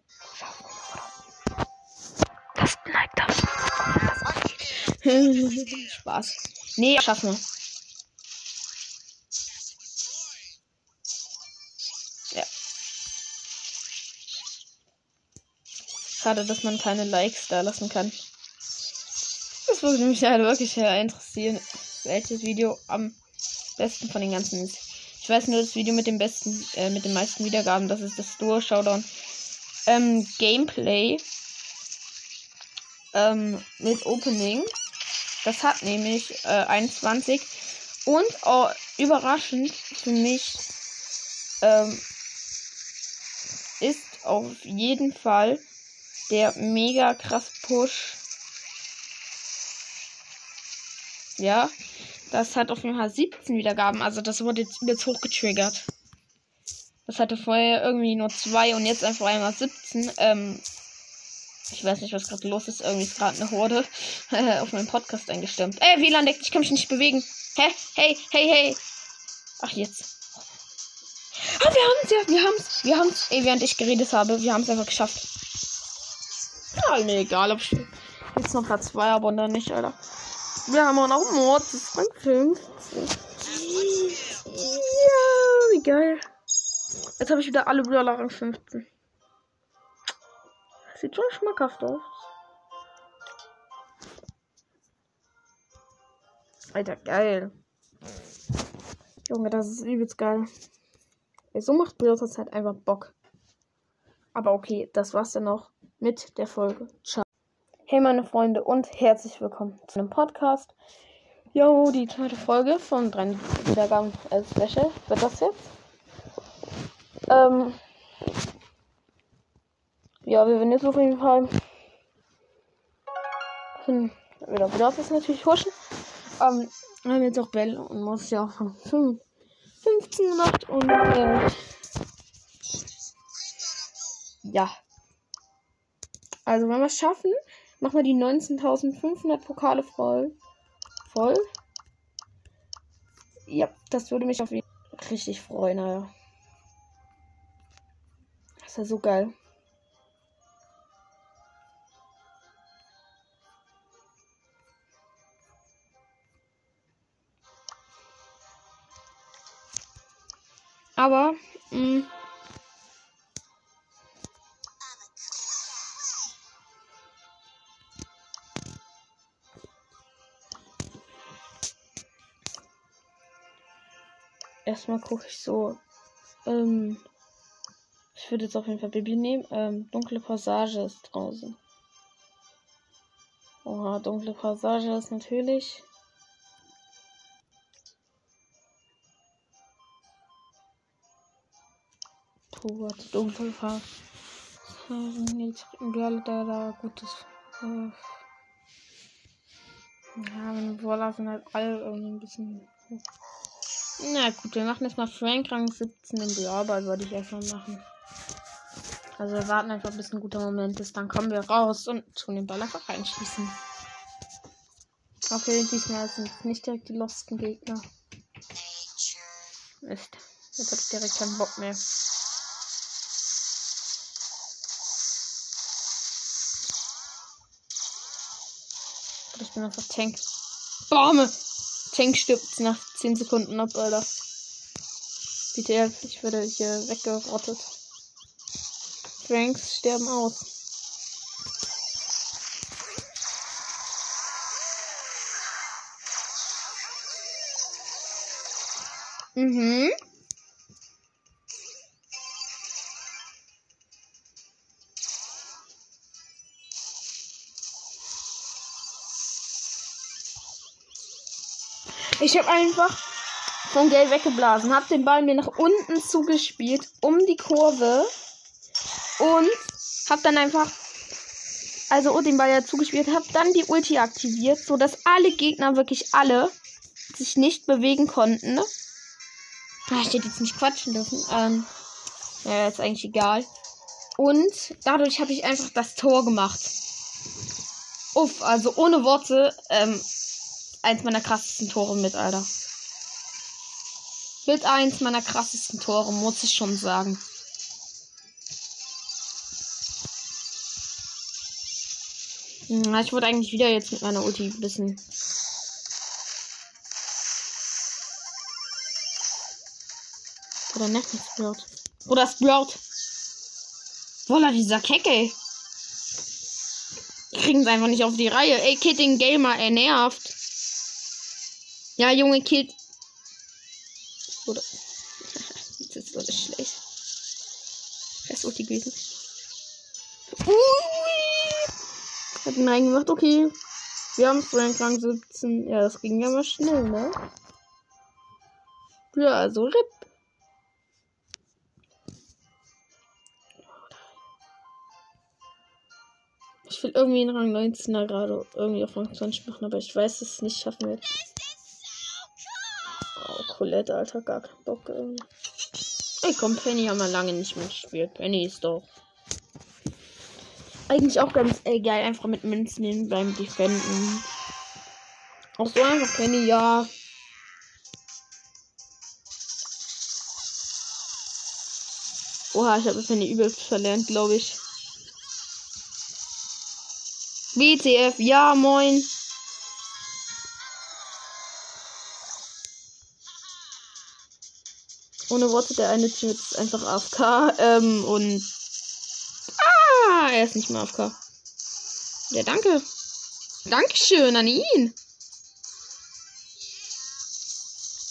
Das bleibt das. [LAUGHS] Spaß. Nee, schaffen wir. Ja. Schade, dass man keine Likes da lassen kann. Würde mich halt wirklich interessieren, welches Video am besten von den ganzen ist. Ich weiß nur das Video mit dem besten, äh, mit den meisten Wiedergaben. Das ist das Duo Showdown ähm, Gameplay ähm, mit Opening. Das hat nämlich äh, 21 und oh, überraschend für mich ähm, ist auf jeden Fall der mega krass Push. Ja, das hat auf jeden Fall 17 Wiedergaben. Also das wurde jetzt übelst hochgetriggert. Das hatte vorher irgendwie nur zwei und jetzt einfach einmal 17. Ähm, ich weiß nicht, was gerade los ist. Irgendwie ist gerade eine Horde [LAUGHS] auf meinen Podcast eingestimmt. Ey, WLAN deckt, ich kann mich nicht bewegen. Hä? Hey, hey, hey. Ach, jetzt. Ah, wir haben's ja, wir haben's, wir haben's. Ey, während ich geredet habe, wir haben's einfach geschafft. Ja, mir egal, ob ich Jetzt noch Platz 2, aber dann nicht, Alter. Wir haben auch noch Mord, das ist Rang 15. Ja, wie geil. Jetzt habe ich wieder alle Brawler Rang 15. Sieht schon schmackhaft aus. Alter, geil. Junge, das ist übelst geil. So macht Stars halt einfach Bock. Aber okay, das war's dann noch mit der Folge. Ciao. Hey meine Freunde und herzlich willkommen zu einem Podcast. Jo, die zweite Folge von drei Wiedergaben als Special wird das jetzt. Ähm, ja, wir werden jetzt auf jeden Fall hm, wieder wieder das natürlich huschen. Ähm, wir haben jetzt auch Bell und muss ja auch von 15 gemacht und äh, ja. Also wenn wir es schaffen, machen wir die 19.500 Pokale voll. Voll. Ja, das würde mich auf jeden Fall richtig freuen, naja. Das ist ja so geil. Aber, mh, erstmal gucke ich so. Ähm, ich würde jetzt auf jeden Fall Baby nehmen. Ähm, dunkle Passage ist draußen. Oha, dunkle Passage ist natürlich. Puh, warte, dunkle Passage. Jetzt Girl, der da gutes. Äh, ja, meine Brawler sind halt alle irgendwie ein bisschen. Na gut, wir machen jetzt mal Frank Rang 17 im Bearbeit, würde ich erstmal machen. Also wir warten einfach, bis ein guter Moment ist. Dann kommen wir raus und tun den Ball einfach reinschießen. Okay, diesmal sind nicht direkt die losten Gegner. Mist. Jetzt hab ich direkt keinen Bock mehr. Ich bin einfach Tank. Bäume! Tank stirbt nach 10 Sekunden ab, Alter. Bitte, ich werde hier weggerottet. Franks sterben aus. Mhm. Ich habe einfach von Geld weggeblasen, habe den Ball mir nach unten zugespielt, um die Kurve und habe dann einfach, also den Ball ja zugespielt, habe dann die Ulti aktiviert, so dass alle Gegner, wirklich alle, sich nicht bewegen konnten. Ah, ich hätte jetzt nicht quatschen dürfen. Ähm, ja, ist eigentlich egal. Und dadurch habe ich einfach das Tor gemacht. Uff, also ohne Worte, ähm, eins meiner krassesten Tore mit, Alter. Mit eins meiner krassesten Tore, muss ich schon sagen. Ich wollte eigentlich wieder jetzt mit meiner Ulti ein bisschen. Oder nicht, nicht Sprout. Oder Sprout. Voila, dieser Kecke. Kriegen es einfach nicht auf die Reihe. Ey, Kitting Gamer, er nervt. Ja, Junge, killt. Oder. [LAUGHS] das ist so schlecht. Fest Ulti gewesen. Ui! Hat ihn reingemacht, okay. Wir haben Frank Rang 17. Ja, das ging ja mal schnell, ne? Ja, also RIP. Ich will irgendwie in Rang 19er gerade irgendwie auf Rang 20 machen, aber ich weiß, dass es nicht schaffen wird. Colette, Alter, gar keinen Bock irgendwie. Ey, komm, Penny haben wir lange nicht mehr gespielt. Penny ist doch. Eigentlich auch ganz äh, geil, einfach mit Münzen nehmen beim Defenden. Auch so einfach Penny, ja. Oha, ich habe Penny übelst verlernt, glaube ich. WTF, ja, moin. Ohne Worte, der eine Typ ist einfach AFK. Ähm, und. Ah, er ist nicht mehr AFK. Ja, danke. Dankeschön an ihn.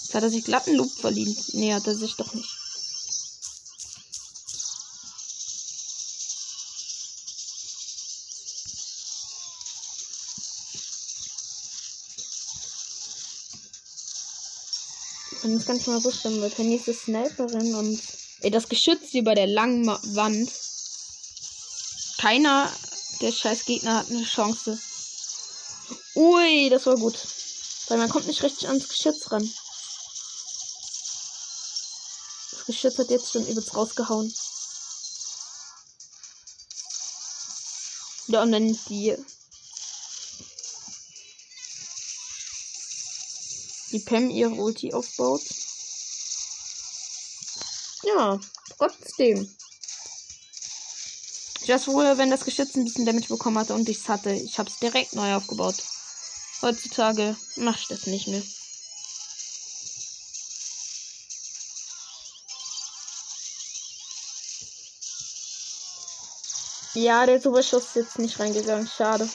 Jetzt hat er sich glatten Loop verliehen. Nee, hat er sich doch nicht. Das ist gar nicht mal so schlimm, weil Penny ist eine Sniperin und. Ey, das Geschütz bei der langen Wand. Keiner der scheiß Gegner hat eine Chance. Ui, das war gut. Weil man kommt nicht richtig ans Geschütz ran. Das Geschütz hat jetzt schon übelst rausgehauen. Ja, und dann die. Die Pam ihre Ulti aufbaut. Ja, trotzdem. Weiß wohl, wenn das Geschütz ein bisschen Damage bekommen hatte und ich es hatte. Ich habe es direkt neu aufgebaut. Heutzutage mache ich das nicht mehr. Ja, der Superschuss ist jetzt nicht reingegangen. Schade.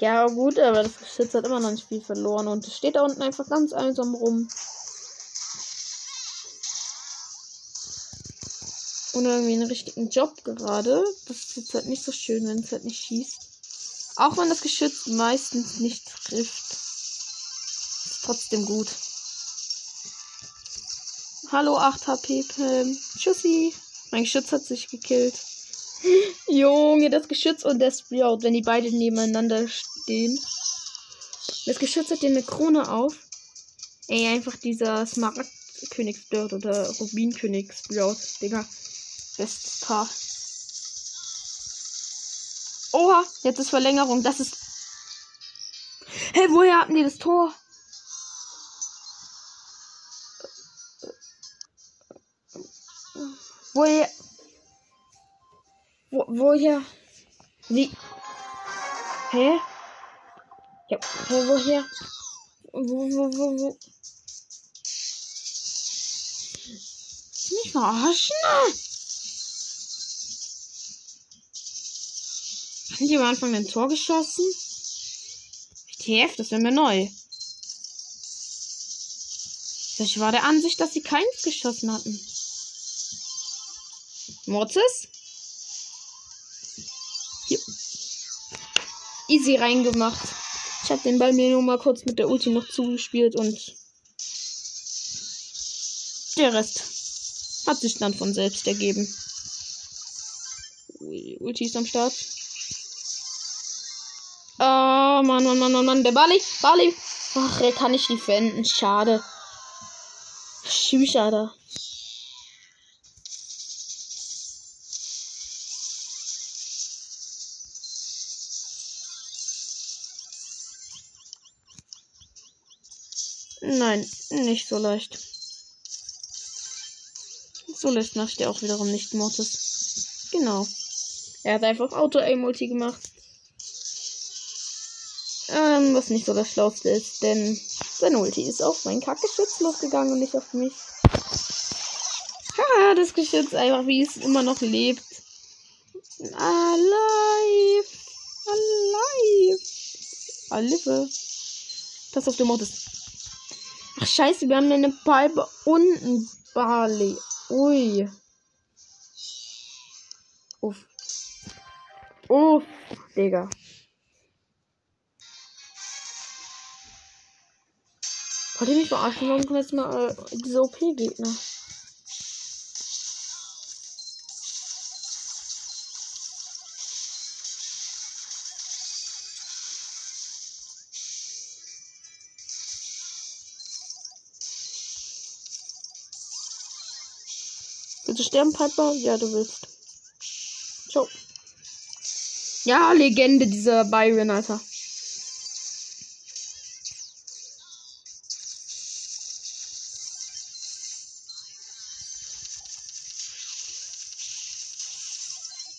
Ja, gut, aber das Geschütz hat immer noch nicht viel verloren und es steht da unten einfach ganz einsam rum. Und irgendwie einen richtigen Job gerade. Das ist jetzt halt nicht so schön, wenn es halt nicht schießt. Auch wenn das Geschütz meistens nicht trifft. Ist trotzdem gut. Hallo 8 HP Pam. Tschüssi. Mein Geschütz hat sich gekillt. Junge, das Geschütz und der Sprout, wenn die beide nebeneinander stehen. Das Geschütz hat hier eine Krone auf. Ey, einfach dieser Smaragd-König Sprout oder Rubin-König Sprout, Digga. Bestes Paar. Oha, jetzt ist Verlängerung. Das ist. Hey, woher hatten die das Tor? Woher. Wo, woher? Wie? Hä? Ja, hä, woher? Wo, wo, wo, wo? Nicht verarschen? Haben die am Anfang ein Tor geschossen? WTF, das wäre mir neu. Ich war der Ansicht, dass sie keins geschossen hatten. Mortis? Easy reingemacht. Ich habe den Ball mir nur mal kurz mit der Ulti noch zugespielt und der Rest hat sich dann von selbst ergeben. Ulti ist am Start. Oh, Mann, Mann, Mann, Mann, Mann. Der Bali, Bali. Ach, er kann nicht defenden. Schade. Schade. Nicht so leicht. So leicht macht er auch wiederum nicht Mortis. Genau. Er hat einfach Auto-Aim-Multi gemacht. Ähm, was nicht so das Schlauste ist, denn sein Ulti ist auf mein Kackgeschütz losgegangen und nicht auf mich. Haha, das Geschütz einfach, wie es immer noch lebt. Alive! Alive! Alive! Das auf ist. Ach, scheiße, wir haben eine Palme unten. Barley. Ui. Uff. Uff, Digga. Wollt ihr mich verarschen? Warum kommen jetzt mal äh, diese OP-Gegner? Bitte sterben, Piper. Ja, du willst. Ciao. Ja, Legende, dieser Byron, Alter.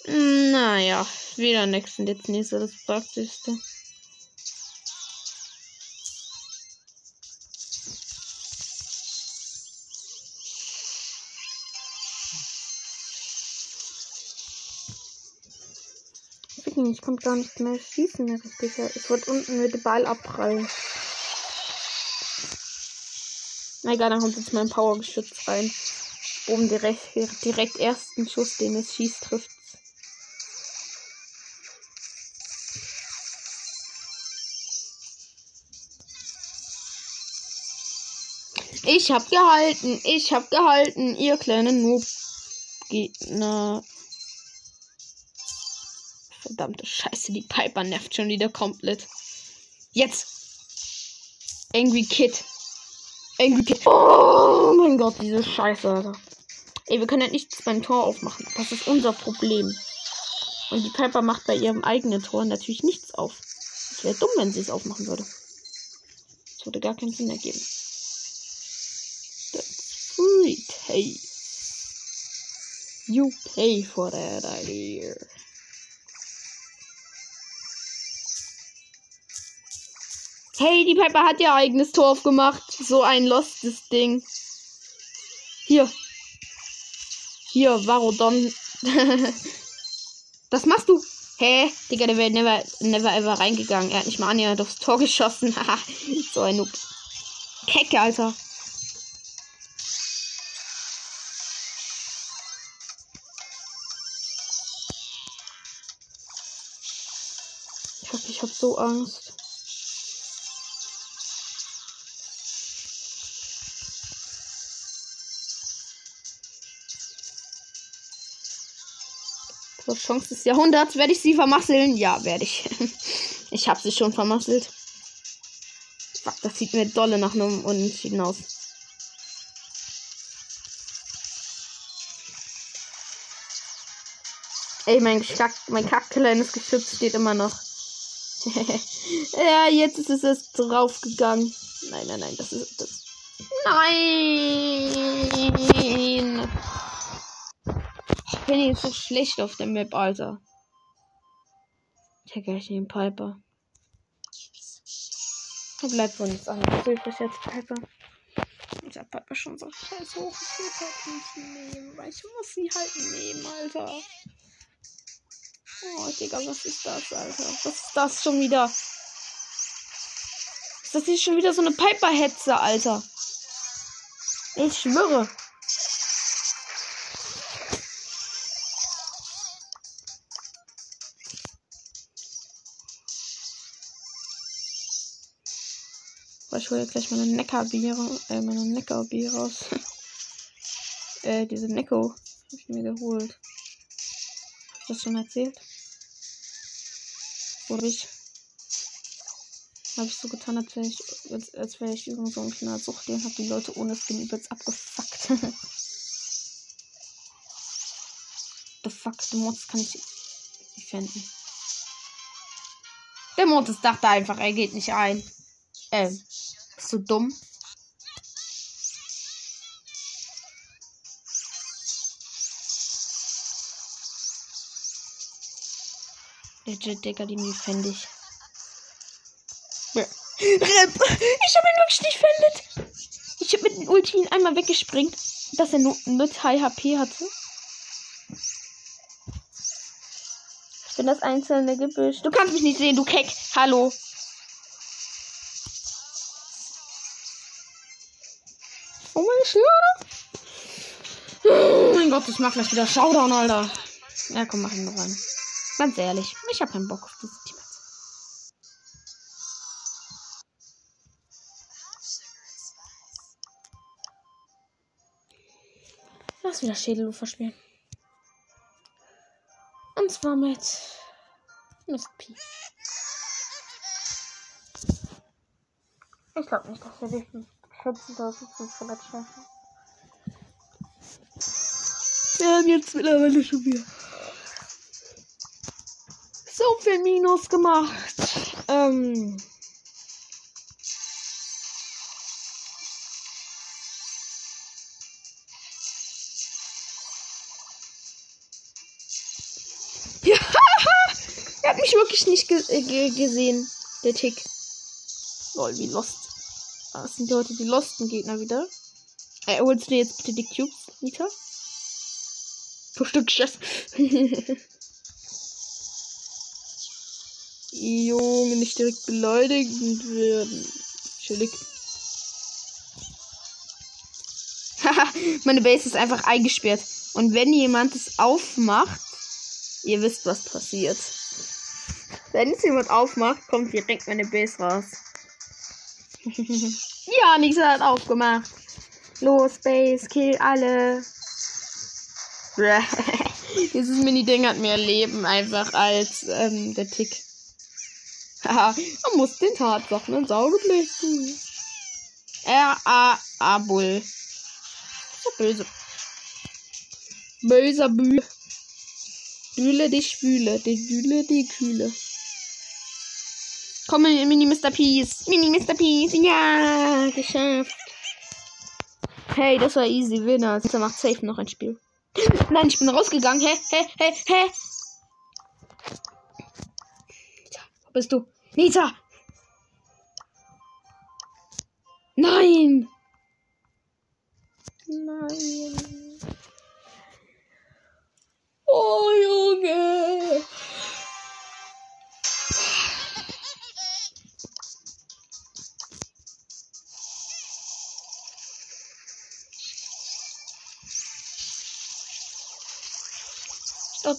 Hm, naja, wieder nix und jetzt nächste das Praktischste. Wirklich, Ich konnte gar nicht mehr schießen. Ich wollte unten mit dem Ball abprallen. Na egal, dann kommt jetzt mein Powergeschütz rein. Oben direkt, direkt ersten Schuss, den es schießt, trifft. Ich hab gehalten, ich hab gehalten, ihr kleinen Noob-Gegner. Verdammte Scheiße, die Piper nervt schon wieder komplett. Jetzt! Angry Kid. Angry Kid. Oh mein Gott, diese Scheiße, Alter. Ey, wir können ja nichts beim Tor aufmachen. Das ist unser Problem. Und die Piper macht bei ihrem eigenen Tor natürlich nichts auf. Es wäre dumm, wenn sie es aufmachen würde. Das würde gar keinen Sinn ergeben. That's sweet. Hey. You pay for that idea. Hey, die Piper hat ihr eigenes Tor aufgemacht. So ein lostes Ding. Hier. Hier, Varodon. [LAUGHS] Was machst du? Hä? Digga, der wäre never, never ever reingegangen. Er hat nicht mal annähernd aufs Tor geschossen. [LAUGHS] So ein Noob. Kecke, Alter. Ich hab so Angst. So, Chance des Jahrhunderts. Werde ich sie vermasseln? Ja, werde ich. [LAUGHS] ich habe sie schon vermasselt. Fuck, das sieht mir dolle nach einem Unentschieden aus. Ey, mein, Kack, mein kackkleines Geschütz steht immer noch. [LAUGHS] ja, jetzt ist es erst draufgegangen. Nein, nein, nein, das ist das. Nein! Penny ist so schlecht auf der Map, Alter. Ich hätte gleich den Piper. Da bleibt wohl nichts anderes übrig jetzt, Piper. Ich hab Piper schon so scheiß hoch. Ich will halt nicht nehmen, weil ich muss sie halt nehmen, Alter. Oh, Digga, was ist das, Alter? Was ist das schon wieder? Ist das hier schon wieder so eine Piper-Hetze, Alter? Ich schwöre. Ich hole gleich meine Neckarbier, äh, meine Neckarbier raus. [LAUGHS] äh, diese Necko hab ich mir geholt. Hab ich das schon erzählt? Oder ich? Habe ich so getan, als wäre ich, als, als wäre ich irgend so ein kleiner Sucht, den hat die Leute ohne Skin übelst abgefuckt. [LAUGHS] The fuck, der Mods kann ich finden. Der Mortis dachte einfach, er geht nicht ein. Ähm, du dumm? Legit, Digga, die nie fände ich. Ja. Ich hab ihn wirklich nicht fändet. Ich hab mit dem Ulti ihn einmal weggespringt, dass er nur mit High HP hatte. Ich bin das einzelne Gebüsch. Du kannst mich nicht sehen, du Keck. Hallo. ich. Oh mein Gott, ich mach gleich wieder Showdown, Alter. Ja, komm, mach ihn noch rein. Ganz ehrlich, ich hab keinen Bock auf diese Team. Lass wieder Schädelufer spielen. Und zwar mit Miss P. Ich glaube nicht, dass wir wissen. 14.500 Stunden. Wir haben jetzt mittlerweile schon wieder so viel Minus gemacht. Ähm. [LAUGHS] Ja, [LAUGHS] er hat mich wirklich nicht ge äh, ge gesehen, der Tick. Lol, wie lost Ah, Das sind die heute die losten Gegner wieder. Äh, holst du dir jetzt bitte die Cubes, Nita? Du Stück Schiss. [LAUGHS] Junge, nicht direkt beleidigend werden. Chillig. Haha, [LAUGHS] meine Base ist einfach eingesperrt. Und wenn jemand es aufmacht, ihr wisst, was passiert. Wenn es jemand aufmacht, kommt direkt meine Base raus. Ja, Nisa hat aufgemacht. Los, Base, kill alle. [LAUGHS] Dieses Mini-Ding hat mehr Leben einfach als ähm, der Tick. Haha, man muss den Tatsachen ins Auge blicken. R-A-A-Bull. Böse. Böser Bühl. Bühle die Schwüle, die Bühle die Kühle. Komm, Mini Mr. Peace. Mini Mr. Peace. Ja, geschafft. Hey, das war easy. Winner. Dieser macht safe noch ein Spiel. [LAUGHS] Nein, ich bin rausgegangen. Hä? Hä? Hä? Hä? Wo bist du? Nita! Nein! Nein. Oh, Junge!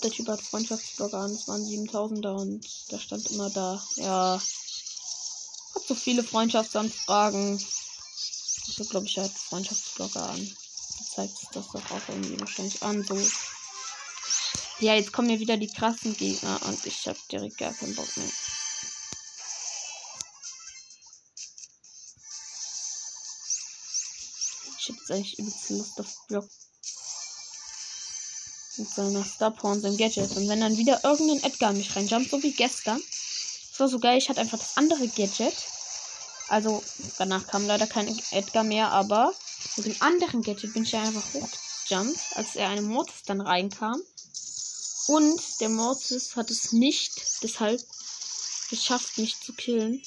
Glaube, der Typ hat Freundschaftsblogger an. Es waren 7000er und da stand immer da. Ja. Hat so viele Freundschaftsanfragen. So glaube ich, hat Freundschaftsblogger an. Da zeigt das doch auch irgendwie wahrscheinlich an. So. Ja, jetzt kommen mir wieder die krassen Gegner und ich habe direkt gar keinen Bock mehr. Ich hätte jetzt eigentlich übelst Lust auf Block mit seiner Star Power und seinem Gadget. Und wenn dann wieder irgendein Edgar mich reinjumpt, so wie gestern. Das war so geil, ich hatte einfach das andere Gadget. Also, danach kam leider kein Edgar mehr, aber mit dem anderen Gadget bin ich einfach hochgejumpt, als er eine Mortis dann reinkam. Und der Mortis hat es nicht deshalb geschafft, mich zu killen.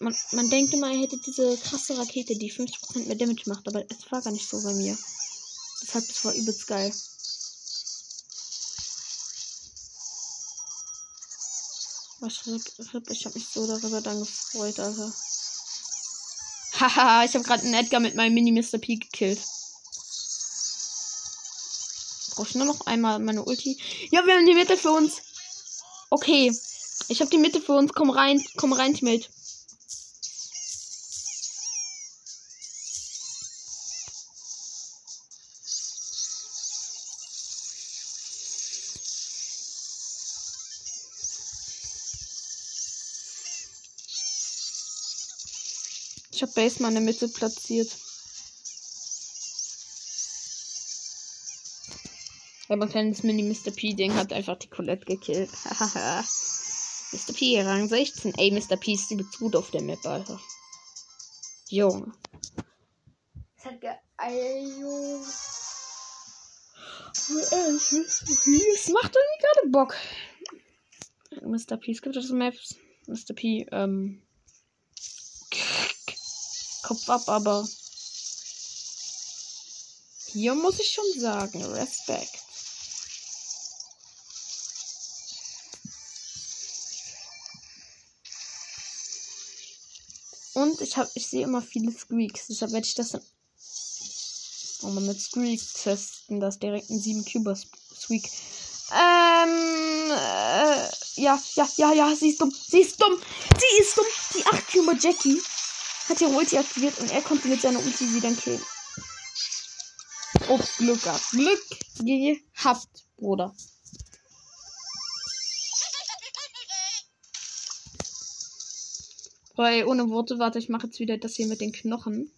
Man, man denkt immer, er hätte diese krasse Rakete, die 50% mehr Damage macht, aber es war gar nicht so bei mir. Deshalb, das war übelst geil. Ich habe mich so darüber dann gefreut, Alter. Haha, [LAUGHS] ich habe gerade einen Edgar mit meinem Mini Mr. P gekillt. Brauche ich nur noch einmal meine Ulti. Ja, wir haben die Mitte für uns. Okay. Ich habe die Mitte für uns. Komm rein, komm rein, Schmidt. Ich habe Base mal in der Mitte platziert. Ja, mein kleines Mini Mr. P-Ding hat einfach die Colette gekillt. [LAUGHS] Mr. P, Rang 16. Ey, Mr. P ist übelst gut auf der Map, Alter. Junge. Das hat geil, Junge. Es macht irgendwie gerade Bock. Mr. P, es gibt das Maps. Mr. P, ähm. Kopf ab, aber. Hier muss ich schon sagen, Respekt. Und ich habe, ich sehe immer viele Squeaks. Deshalb werde ich das dann auch mal mit Squeak testen. Das direkt ein 7 Cuber Squeak. Ähm, äh, ja, ja, ja, ja, sie ist dumm. Sie ist dumm. Sie ist dumm. Die 8 Cuber Jackie hat ihre Ulti aktiviert und er konnte mit seiner Ulti sie dann killen. Oh, Glück gehabt. Glück gehabt, Bruder. Weil ohne Worte, warte, ich mache jetzt wieder das hier mit den Knochen.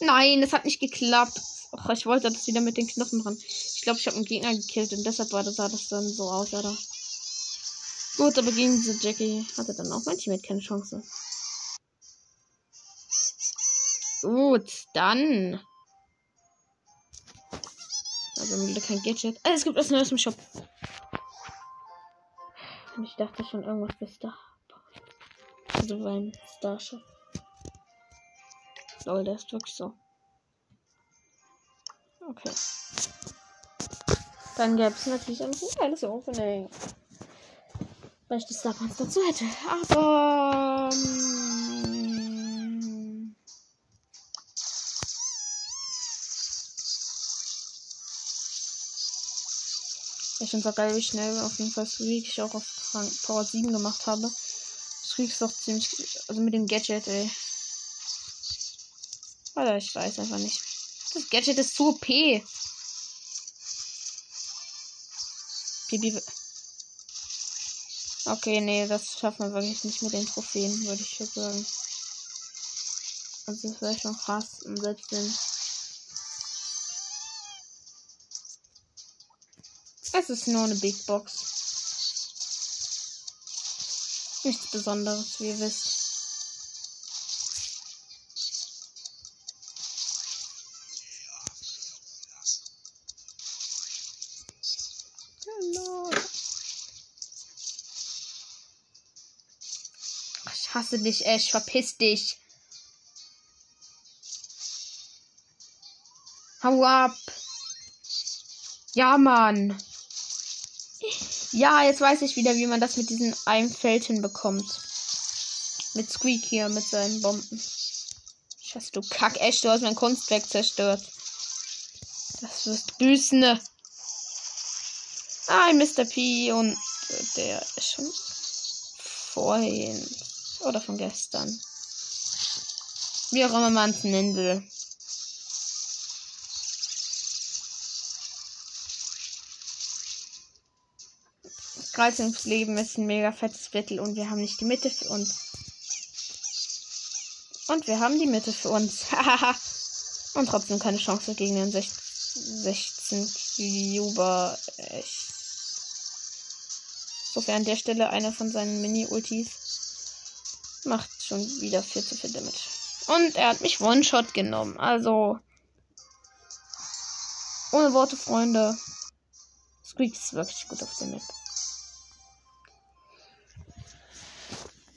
Nein, es hat nicht geklappt. Och, ich wollte das wieder mit den Knochen machen. Ich glaube, ich habe einen Gegner gekillt und deshalb war das, sah das dann so aus, oder? Gut, aber gegen diese Jackie hatte dann auch Teammate keine Chance. Gut, dann. Also wieder kein Gadget. Ah, es gibt was Neues im Shop. Und ich dachte schon irgendwas bis da. Also beim Starship. Lol, der ist wirklich so. Okay. Dann gäbe es natürlich ein geiles Opening. Weil ich die Star dazu hätte. Aber. ähm, Es auch geil, wie schnell auf jeden Fall Squeak ich auch auf Power 7 gemacht habe. Squeak ist doch ziemlich. Also mit dem Gadget, ey. Alter, ich weiß einfach nicht. Das Gadget ist zu OP. Pipi. Okay, nee, das schaffen wir wirklich nicht mit den Trophäen, würde ich jetzt sagen. Also das wäre schon krass. Und selbst Es ist nur eine Big Box. Nichts Besonderes, wie ihr wisst. Ich hasse dich, Ash. Verpiss dich. Hau ab. Ja, Mann. Ja, jetzt weiß ich wieder, wie man das mit diesem einem Feld hinbekommt. Mit Squeak hier, mit seinen Bomben. Scheiße, du Kack, Ash, du hast mein Kunstwerk zerstört. Das wirst büßen. Ah, Mr. P und der ist schon vorhin. Oder von gestern. Wie auch immer man es nennen will. Kreuzungsleben ist ein mega fettes Battle und wir haben nicht die Mitte für uns. Und wir haben die Mitte für uns. [LAUGHS] und trotzdem keine Chance gegen den 16 Cuber. Sofern an der Stelle einer von seinen Mini-Ultis macht schon wieder viel zu viel Damage. Und er hat mich One-Shot genommen. Also. Ohne Worte, Freunde. Squeak ist wirklich gut auf der Map.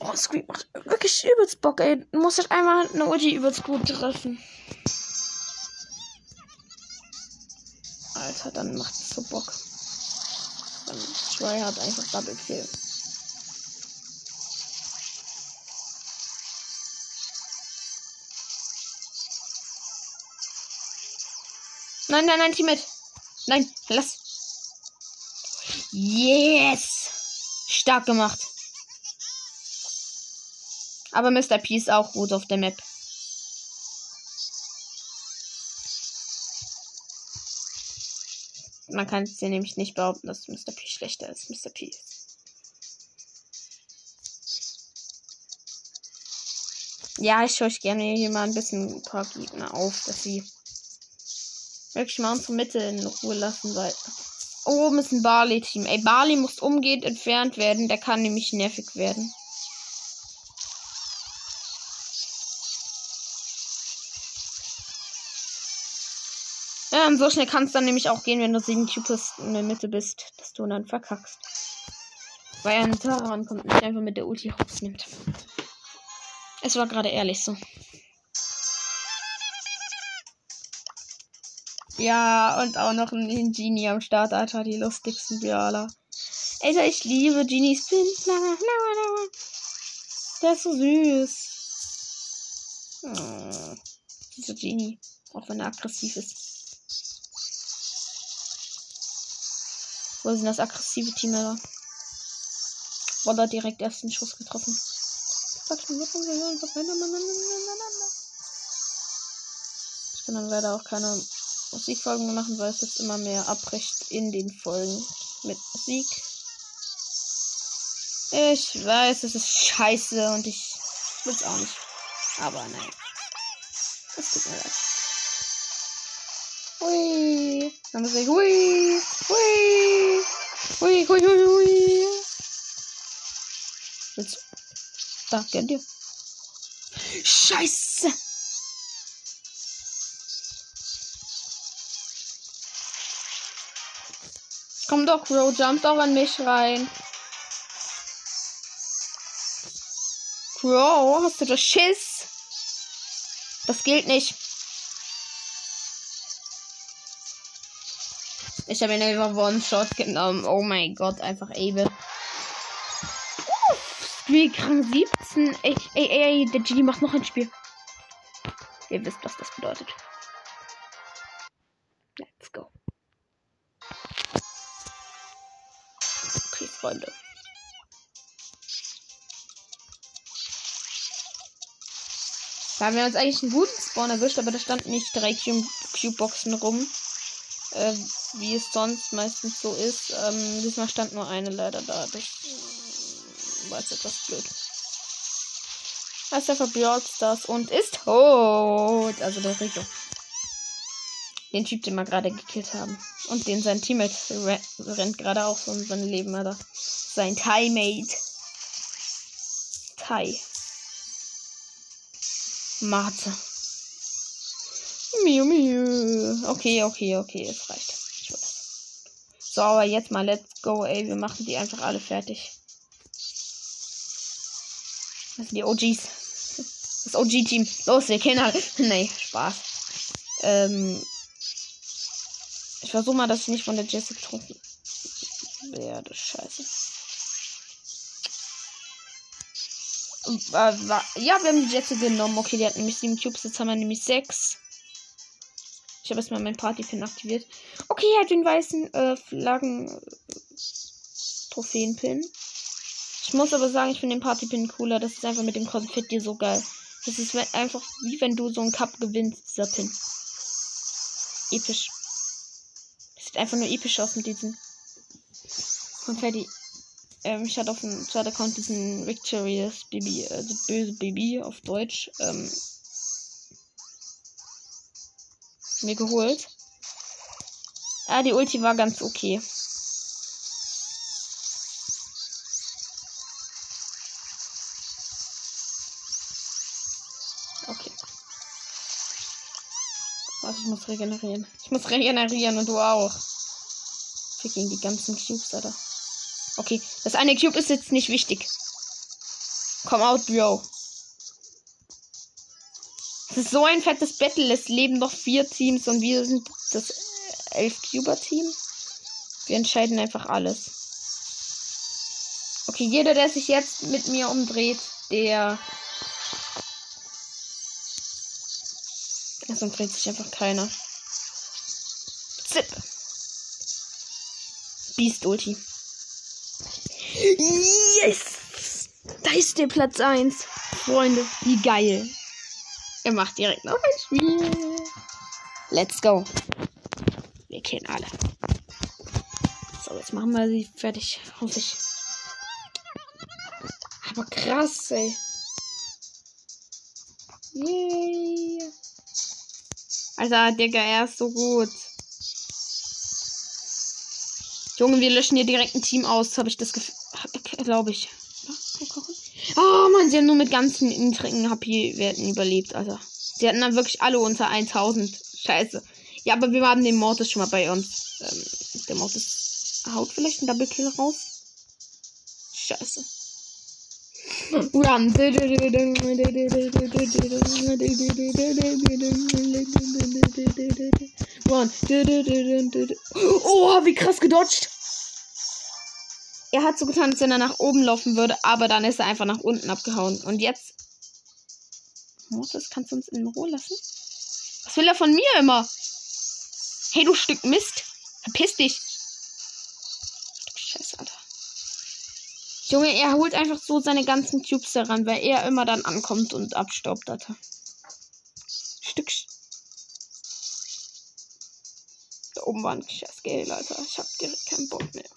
Oh, Squeak macht wirklich übelst Bock, ey. Du musst halt einmal eine Ulti übelst gut treffen. Alter, dann macht es so Bock. Dann Try hat einfach Double Kill. Nein, nein, nein, Teammate. Nein, lass. Yes! Stark gemacht. Aber Mr. P ist auch gut auf der Map. Man kann es dir nämlich nicht behaupten, dass Mr. P schlechter ist. Mr. P. Ja, ich schaue euch gerne hier mal ein bisschen ein paar Gegner auf, dass sie wirklich mal unsere Mitte in Ruhe lassen, weil oben ist ein Barley-Team. Ey, Barley muss umgehend entfernt werden, der kann nämlich nervig werden. Und so schnell kann es dann nämlich auch gehen, wenn du sieben Cubes in der Mitte bist, dass du dann verkackst. Weil ein Tara rankommt und nicht einfach mit der Ulti rausnimmt. Es war gerade ehrlich so. Ja, und auch noch ein Genie am Start, Alter, die lustigsten Bialer. Alter, ich liebe Genies Pin. Der ist so süß. Oh, dieser Genie. Auch wenn er aggressiv ist. Wo sind das aggressive Team, Alter? Woller direkt ersten Schuss getroffen. Ich kann dann leider auch keine Musikfolgen mehr machen, weil es jetzt immer mehr abbricht in den Folgen mit Musik. Ich weiß, es ist scheiße und ich will es auch nicht. Aber nein. Es tut mir leid. Hui. Dann muss ich hui, hui, hui, hui, hui, hui. Jetzt. Da, gönn dir. Scheiße! Komm doch, Bro, jump doch an mich rein. Bro, hast du das Schiss? Das gilt nicht. Ich habe ihn einfach One-Shot genommen. Oh mein Gott, einfach Able. Wie krank 17. Ey, ey, ey, der Genie macht noch ein Spiel. Ihr wisst, was das bedeutet. Let's go. Okay, Freunde. Da haben wir uns eigentlich einen guten Spawn erwischt, aber da standen nicht drei Cube-Boxen rum. Äh, wie es sonst meistens so ist. Ähm, diesmal stand nur eine leider da. Das war jetzt etwas blöd. Einfach Brawl Stars und ist tot. Also der Rico. Den Typ, den wir gerade gekillt haben. Und den sein Teammate re rennt gerade auch so um sein Leben, Alter. Sein Teammate. Tai. Mate. Miu, miu. Okay, okay, okay, es reicht. Ich weiß. So, aber jetzt mal, let's go, ey. Wir machen die einfach alle fertig. Das sind die OGs. Das OG-Team. Los, wir kennen alle. [LAUGHS] nee, Spaß. Ähm. Ich versuche mal, dass ich nicht von der Jessie getrunken werde. Scheiße. Äh, ja, wir haben die Jessie genommen. Okay, die hat nämlich 7 Cubes. Jetzt haben wir nämlich 6. Ich habe erstmal meinen Partypin aktiviert. Okay, er hat den weißen äh, Flaggen Trophäenpin. Ich muss aber sagen, ich finde den Partypin cooler. Das ist einfach mit dem Konfetti so geil. Das ist einfach wie wenn du so einen Cup gewinnst, dieser Pin. Episch. Sieht einfach nur episch aus mit diesem Konfetti. Ähm, ich hatte auf dem zweiten Account diesen Victorious Baby, äh, das böse Baby auf Deutsch. Ähm, mir geholt. Ah, die Ulti war ganz okay. Okay. Warte, ich muss regenerieren. Ich muss regenerieren und du auch. Fick gegen die ganzen Cubes, Alter. Okay, das eine Cube ist jetzt nicht wichtig. Komm out, Bro. Das ist so ein fettes Battle. Es leben noch vier Teams und wir sind das elf Cuber Team. Wir entscheiden einfach alles. Okay, jeder, der sich jetzt mit mir umdreht, der. Es umdreht sich einfach keiner. Zip. Beast Ulti. Yes! Da ist der Platz 1. Freunde, wie geil. Er macht direkt noch ein Spiel. Let's go. Wir kennen alle. So, jetzt machen wir sie fertig. Hoffe ich. Aber krass, ey. Yay. Alter, Digga, er ist so gut. Junge, wir löschen hier direkt ein Team aus, habe ich das Gefühl. Glaube ich. Oh man, sie haben nur mit ganz niedrigen HP-Werten überlebt, Alter. Sie hatten dann wirklich alle unter 1000. Scheiße. Ja, aber wir haben den Mortis schon mal bei uns. Ähm, der Mortis haut vielleicht einen Double Kill raus. Scheiße. Run. Run. Oh, wie krass gedodged. Er hat so getan, als wenn er nach oben laufen würde, aber dann ist er einfach nach unten abgehauen. Und jetzt. Mortis, kannst du uns in Ruhe lassen? Was will er von mir immer? Hey, du Stück Mist. Verpiss dich. Stück Scheiße, Alter. Junge, er holt einfach so seine ganzen Cubes heran, weil er immer dann ankommt und abstaubt, Alter. Stück. Da oben war ein scheiß Geld, Alter. Ich hab direkt keinen Bock mehr.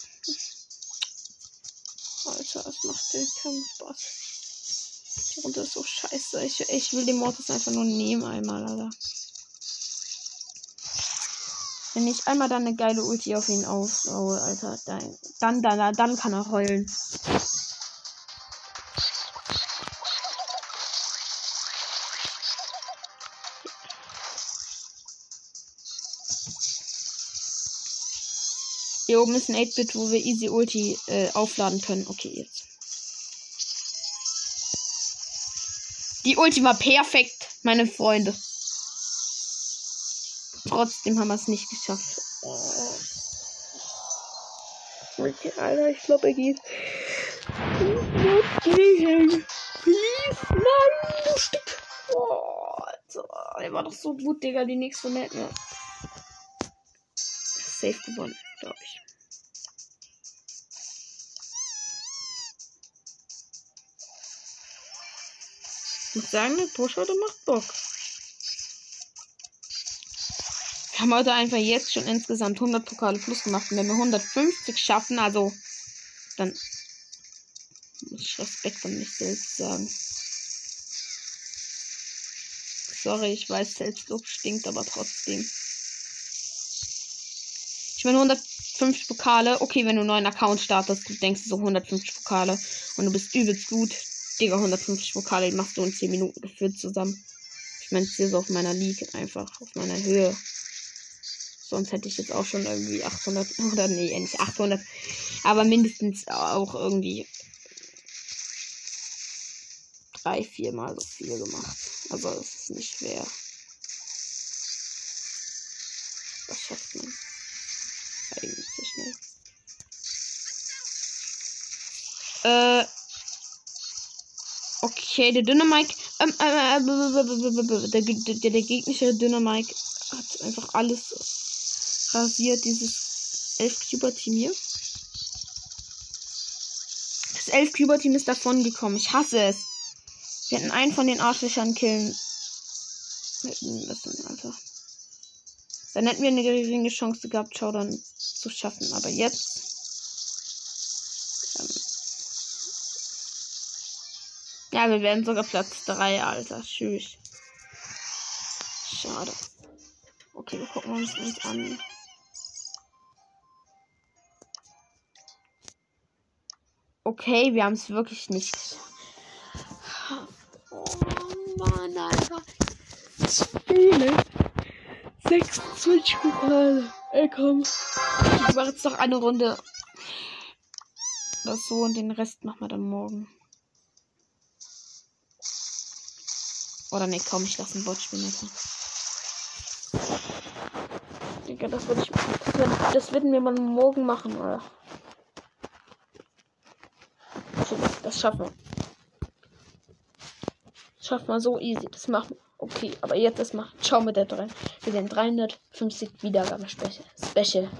Alter, es macht dir keinen Spaß. Die Runde ist so scheiße. Ich, ich will den Mortis einfach nur nehmen einmal, Alter. Wenn ich einmal dann eine geile Ulti auf ihn aufbaue, Alter, dann, dann, dann, dann kann er heulen. Hier oben ist ein 8-Bit, wo wir Easy Ulti äh, aufladen können. Okay, jetzt. Die Ulti war perfekt, meine Freunde. Trotzdem haben wir es nicht geschafft. Oh. Okay, Alter, ich glaube, er geht. Please, nein, du Stück. Oh, Alter, er war doch so gut, Digga, die nächste nicht mehr. Safe gewonnen, glaube ich. Ich muss sagen, der Push heute macht Bock. Wir haben heute einfach jetzt schon insgesamt 100 Pokale plus gemacht. Und wenn wir 150 schaffen, also dann muss ich Respekt an mich selbst sagen. Sorry, ich weiß, Selbstlob stinkt, aber trotzdem. Ich meine 150 Pokale. Okay, wenn du einen neuen Account startest, du denkst so 150 Pokale und du bist übelst gut. Digga, 150 Pokale machst du in 10 Minuten geführt zusammen. Ich meine, hier so auf meiner League einfach, auf meiner Höhe. Sonst hätte ich jetzt auch schon irgendwie 800, [LAUGHS] oder nee, nicht 800, aber mindestens auch irgendwie drei, viermal so viel gemacht. Also, es ist nicht schwer. Äh. Okay, der Dynamike. Ähm, äh, äh, der, der, der gegnerische Dynamike hat einfach alles rasiert, dieses 11 Cuber Team hier. Das 11 Cuber Team ist davon gekommen. Ich hasse es. Wir hätten einen von den Arschlöchern killen müssen, Alter. Dann hätten wir eine geringe Chance gehabt, Showdown zu schaffen. Aber jetzt. Ja, wir werden sogar Platz 3, Alter. Tschüss. Schade. Okay, wir gucken uns uns an. Okay, wir haben es wirklich nicht. Oh Mann, Alter. Zu viele. 26 Pokale. Ey, komm. Ich mache jetzt noch eine Runde. Das so und den Rest machen wir dann morgen. Oder ne, komm, ich lasse einen Bot spielen. Alter. Digga, das würde ich. Das, würd, das wir mal morgen machen, oder? Okay, das schaffen wir. Das schaffen wir so easy. Das machen wir. Okay, aber jetzt erstmal. Ciao mit der 3. Wir sind 350 Wiedergaben Special. Special.